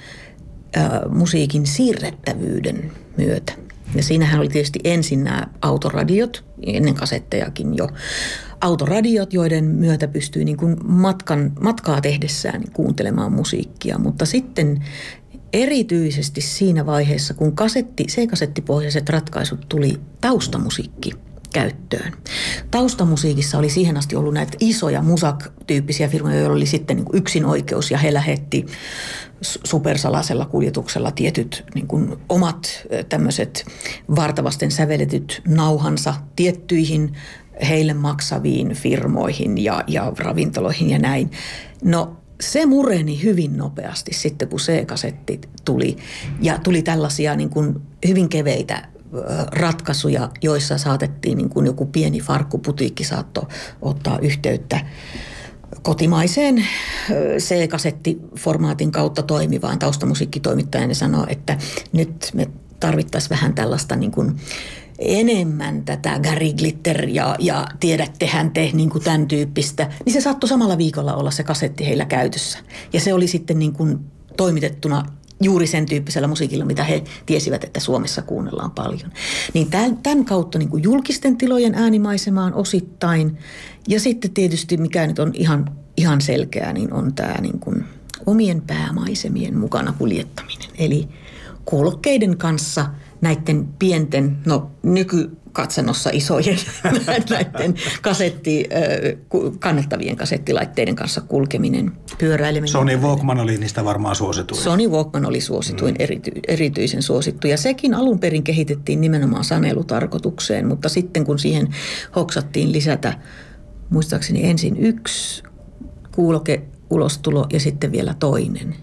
ää, musiikin siirrettävyyden myötä. Ja siinähän oli tietysti ensin nämä autoradiot, ennen kasettejakin jo. Autoradiot, joiden myötä pystyi niin kuin matkan, matkaa tehdessään kuuntelemaan musiikkia, mutta sitten erityisesti siinä vaiheessa, kun kasetti, C-kasettipohjaiset ratkaisut tuli taustamusiikki käyttöön. Taustamusiikissa oli siihen asti ollut näitä isoja musak-tyyppisiä firmoja, joilla oli sitten niin yksin oikeus ja he lähetti supersalaisella kuljetuksella tietyt niin kuin omat tämmöiset vartavasten sävelletyt nauhansa tiettyihin heille maksaviin firmoihin ja, ja ravintoloihin ja näin. No se mureni hyvin nopeasti sitten, kun C-kasetti tuli. Ja tuli tällaisia niin kuin hyvin keveitä ratkaisuja, joissa saatettiin niin kuin joku pieni farkkuputiikki saatto ottaa yhteyttä kotimaiseen C-kasettiformaatin kautta toimivaan taustamusiikkitoimittajan ja sanoo, että nyt me tarvittaisiin vähän tällaista niin kuin enemmän tätä Gary Glitter ja, ja tiedättehän te niin kuin tämän tyyppistä, niin se saattoi samalla viikolla olla se kasetti heillä käytössä. Ja se oli sitten niin kuin toimitettuna juuri sen tyyppisellä musiikilla, mitä he tiesivät, että Suomessa kuunnellaan paljon. Niin tämän, tämän kautta niin kuin julkisten tilojen äänimaisemaan osittain. Ja sitten tietysti, mikä nyt on ihan, ihan selkeää, niin on tämä niin kuin omien päämaisemien mukana kuljettaminen. Eli kuulokkeiden kanssa – näiden pienten, no nykykatsannossa isojen näiden kasetti, kannettavien kasettilaitteiden kanssa kulkeminen, pyöräileminen. Sony Walkman oli niistä varmaan suosituin. Sony Walkman oli suosituin, mm. erity, erityisen suosittu. Ja sekin alun perin kehitettiin nimenomaan sanelutarkoitukseen, mutta sitten kun siihen hoksattiin lisätä, muistaakseni ensin yksi kuuloke ulostulo ja sitten vielä toinen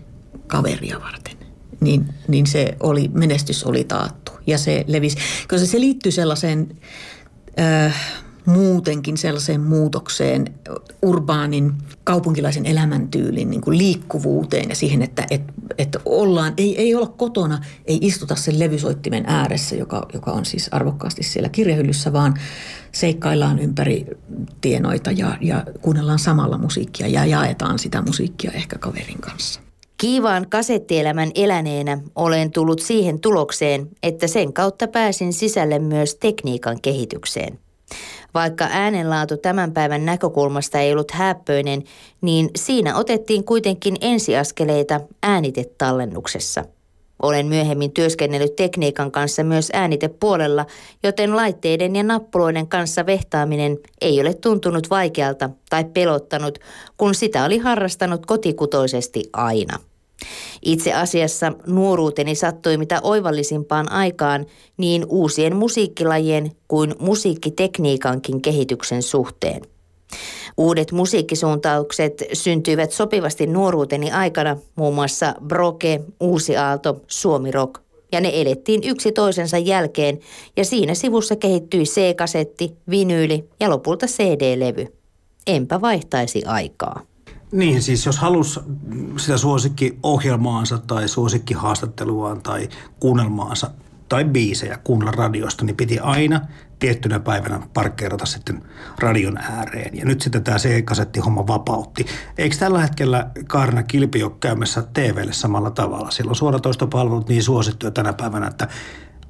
kaveria varten niin, niin se oli, menestys oli taattu. Ja se levisi, koska se liittyy sellaiseen äh, muutenkin sellaiseen muutokseen, urbaanin kaupunkilaisen elämäntyylin niin kuin liikkuvuuteen ja siihen, että, että että ollaan, ei, ei olla kotona, ei istuta sen levysoittimen ääressä, joka, joka on siis arvokkaasti siellä kirjahyllyssä, vaan seikkaillaan ympäri tienoita ja, ja kuunnellaan samalla musiikkia ja jaetaan sitä musiikkia ehkä kaverin kanssa. Kiivaan kasettielämän eläneenä olen tullut siihen tulokseen, että sen kautta pääsin sisälle myös tekniikan kehitykseen. Vaikka äänenlaatu tämän päivän näkökulmasta ei ollut häppöinen, niin siinä otettiin kuitenkin ensiaskeleita äänitetallennuksessa. Olen myöhemmin työskennellyt tekniikan kanssa myös äänitepuolella, joten laitteiden ja nappuloiden kanssa vehtaaminen ei ole tuntunut vaikealta tai pelottanut, kun sitä oli harrastanut kotikutoisesti aina. Itse asiassa nuoruuteni sattui mitä oivallisimpaan aikaan niin uusien musiikkilajien kuin musiikkitekniikankin kehityksen suhteen. Uudet musiikkisuuntaukset syntyivät sopivasti nuoruuteni aikana, muun muassa Broke, Uusi Aalto, Suomi Rock. Ja ne elettiin yksi toisensa jälkeen ja siinä sivussa kehittyi C-kasetti, vinyyli ja lopulta CD-levy. Enpä vaihtaisi aikaa. Niin, siis jos halus sitä suosikkiohjelmaansa tai suosikkihaastatteluaan tai kuunnelmaansa tai biisejä kuunnella radiosta, niin piti aina tiettynä päivänä parkkeerata sitten radion ääreen. Ja nyt sitten tämä C-kasettihomma vapautti. Eikö tällä hetkellä Kaarina Kilpi ole käymässä TVlle samalla tavalla? Silloin suoratoistopalvelut niin suosittuja tänä päivänä, että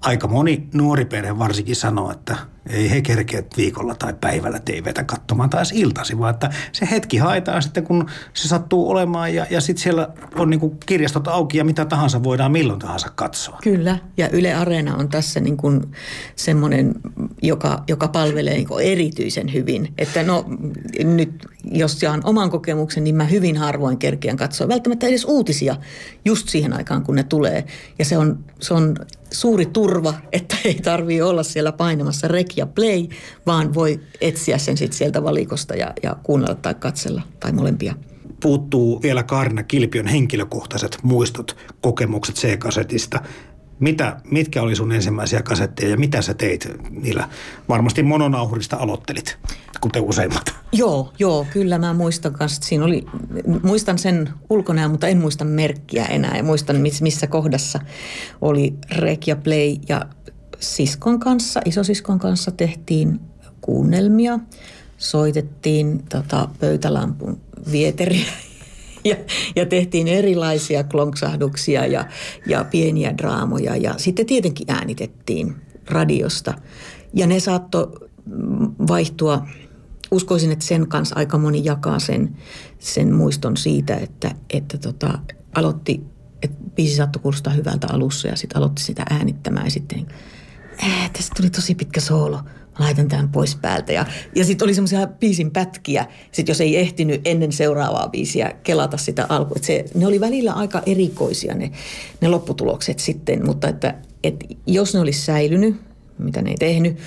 aika moni nuori perhe varsinkin sanoo, että ei he kerkeä viikolla tai päivällä TVtä katsomaan taas iltasi, vaan että se hetki haetaan sitten, kun se sattuu olemaan ja, ja sitten siellä on niin kuin kirjastot auki ja mitä tahansa voidaan milloin tahansa katsoa. Kyllä, ja Yle Areena on tässä niin kuin semmoinen, joka, joka palvelee niin kuin erityisen hyvin. Että no nyt, jos jaan oman kokemuksen, niin mä hyvin harvoin kerkeän katsoa välttämättä edes uutisia just siihen aikaan, kun ne tulee. Ja se on, se on suuri turva, että ei tarvitse olla siellä painamassa rek ja play, vaan voi etsiä sen sitten sieltä valikosta ja, ja kuunnella tai katsella tai molempia. Puuttuu vielä Kaarina Kilpion henkilökohtaiset muistot, kokemukset C-kasetista. Mitä, mitkä oli sun ensimmäisiä kasetteja ja mitä sä teit niillä? Varmasti mononauhurista aloittelit, kuten useimmat. Joo, joo, kyllä mä muistan kanssa. Siinä oli, muistan sen ulkonäön, mutta en muista merkkiä enää. Ja muistan, missä kohdassa oli Rek ja Play. Ja siskon kanssa, isosiskon kanssa tehtiin kuunnelmia. Soitettiin tota, pöytälampun vieteriä ja, ja tehtiin erilaisia klonksahduksia ja, ja pieniä draamoja. Ja sitten tietenkin äänitettiin radiosta. Ja ne saattoi vaihtua uskoisin, että sen kanssa aika moni jakaa sen, sen muiston siitä, että, että tota, aloitti, että biisi saattoi kuulostaa hyvältä alussa ja sitten aloitti sitä äänittämään ja sitten äh, tästä tuli tosi pitkä soolo. Mä laitan tämän pois päältä. Ja, ja sitten oli semmoisia biisin pätkiä. Sitten jos ei ehtinyt ennen seuraavaa biisiä kelata sitä alkua. Se, ne oli välillä aika erikoisia ne, ne lopputulokset sitten. Mutta että, että jos ne olisi säilynyt, mitä ne ei tehnyt,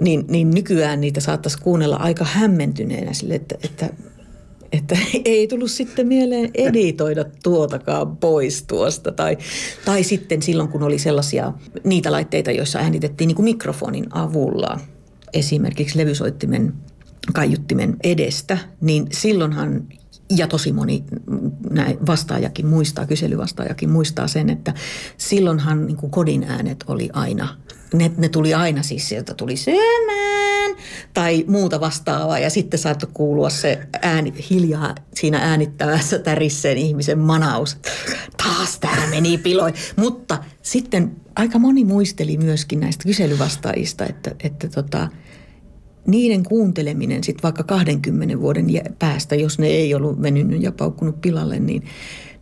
niin, niin nykyään niitä saattaisi kuunnella aika hämmentyneenä sille, että, että että ei tullut sitten mieleen editoida tuotakaan pois tuosta. Tai, tai sitten silloin, kun oli sellaisia niitä laitteita, joissa äänitettiin niin kuin mikrofonin avulla, esimerkiksi levysoittimen kaiuttimen edestä, niin silloinhan ja tosi moni näin vastaajakin muistaa, kyselyvastaajakin muistaa sen, että silloinhan niin kuin kodin äänet oli aina, ne, ne tuli aina siis sieltä tuli syömään tai muuta vastaavaa ja sitten saattoi kuulua se ääni hiljaa siinä äänittävässä tärisseen ihmisen manaus. Taas tämä meni piloin. Mutta sitten aika moni muisteli myöskin näistä kyselyvastaajista, että, että tota, niiden kuunteleminen sitten vaikka 20 vuoden päästä, jos ne ei ollut venynyt ja paukkunut pilalle, niin,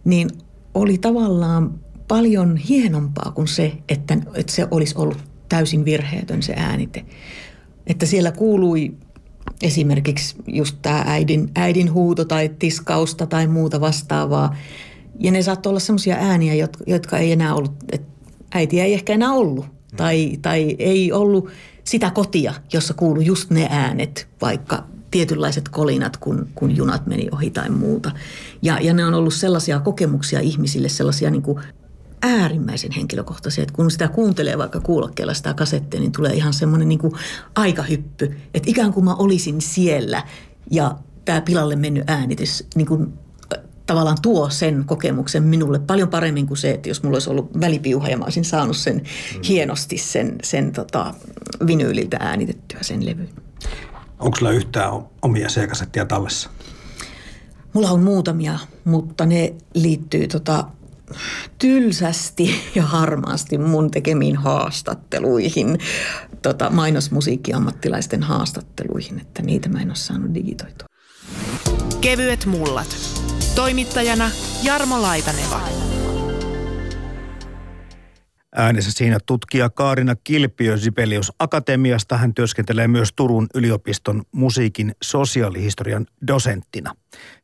niin oli tavallaan paljon hienompaa kuin se, että, että se olisi ollut täysin virheetön se äänite. Että siellä kuului esimerkiksi just tämä äidin, äidin huuto tai tiskausta tai muuta vastaavaa. Ja ne saattoi olla sellaisia ääniä, jotka, jotka ei enää ollut, että äitiä ei ehkä enää ollut. Tai, tai ei ollut sitä kotia, jossa kuului just ne äänet, vaikka tietynlaiset kolinat, kun, kun junat meni ohi tai muuta. Ja, ja ne on ollut sellaisia kokemuksia ihmisille, sellaisia niin kuin äärimmäisen henkilökohtaisia, että kun sitä kuuntelee vaikka kuulokkeella sitä kasettia, niin tulee ihan semmoinen niin aikahyppy, että ikään kuin mä olisin siellä ja tämä pilalle mennyt äänitys niin kuin tavallaan tuo sen kokemuksen minulle paljon paremmin kuin se, että jos mulla olisi ollut välipiuha ja mä olisin saanut sen mm. hienosti sen, sen tota, vinyyliltä äänitettyä sen levyn. Onko sulla yhtään omia sekasettia tallessa? Mulla on muutamia, mutta ne liittyy tota, tylsästi ja harmaasti mun tekemiin haastatteluihin, tota, mainosmusiikkiammattilaisten haastatteluihin, että niitä mä en ole saanut digitoitua. Kevyet mullat. Toimittajana Jarmo Laitaneva. Äänessä siinä tutkija Kaarina Kilpiö Sibelius Akatemiasta. Hän työskentelee myös Turun yliopiston musiikin sosiaalihistorian dosenttina.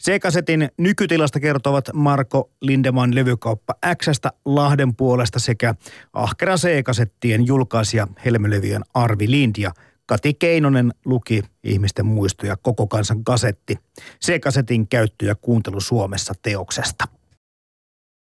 C-kasetin nykytilasta kertovat Marko Lindeman levykauppa Xstä Lahden puolesta sekä ahkera C-kasettien julkaisija Helmelevyjen Arvi Lind ja Kati Keinonen luki ihmisten muistoja koko kansan kasetti. C-kasetin käyttö ja kuuntelu Suomessa teoksesta.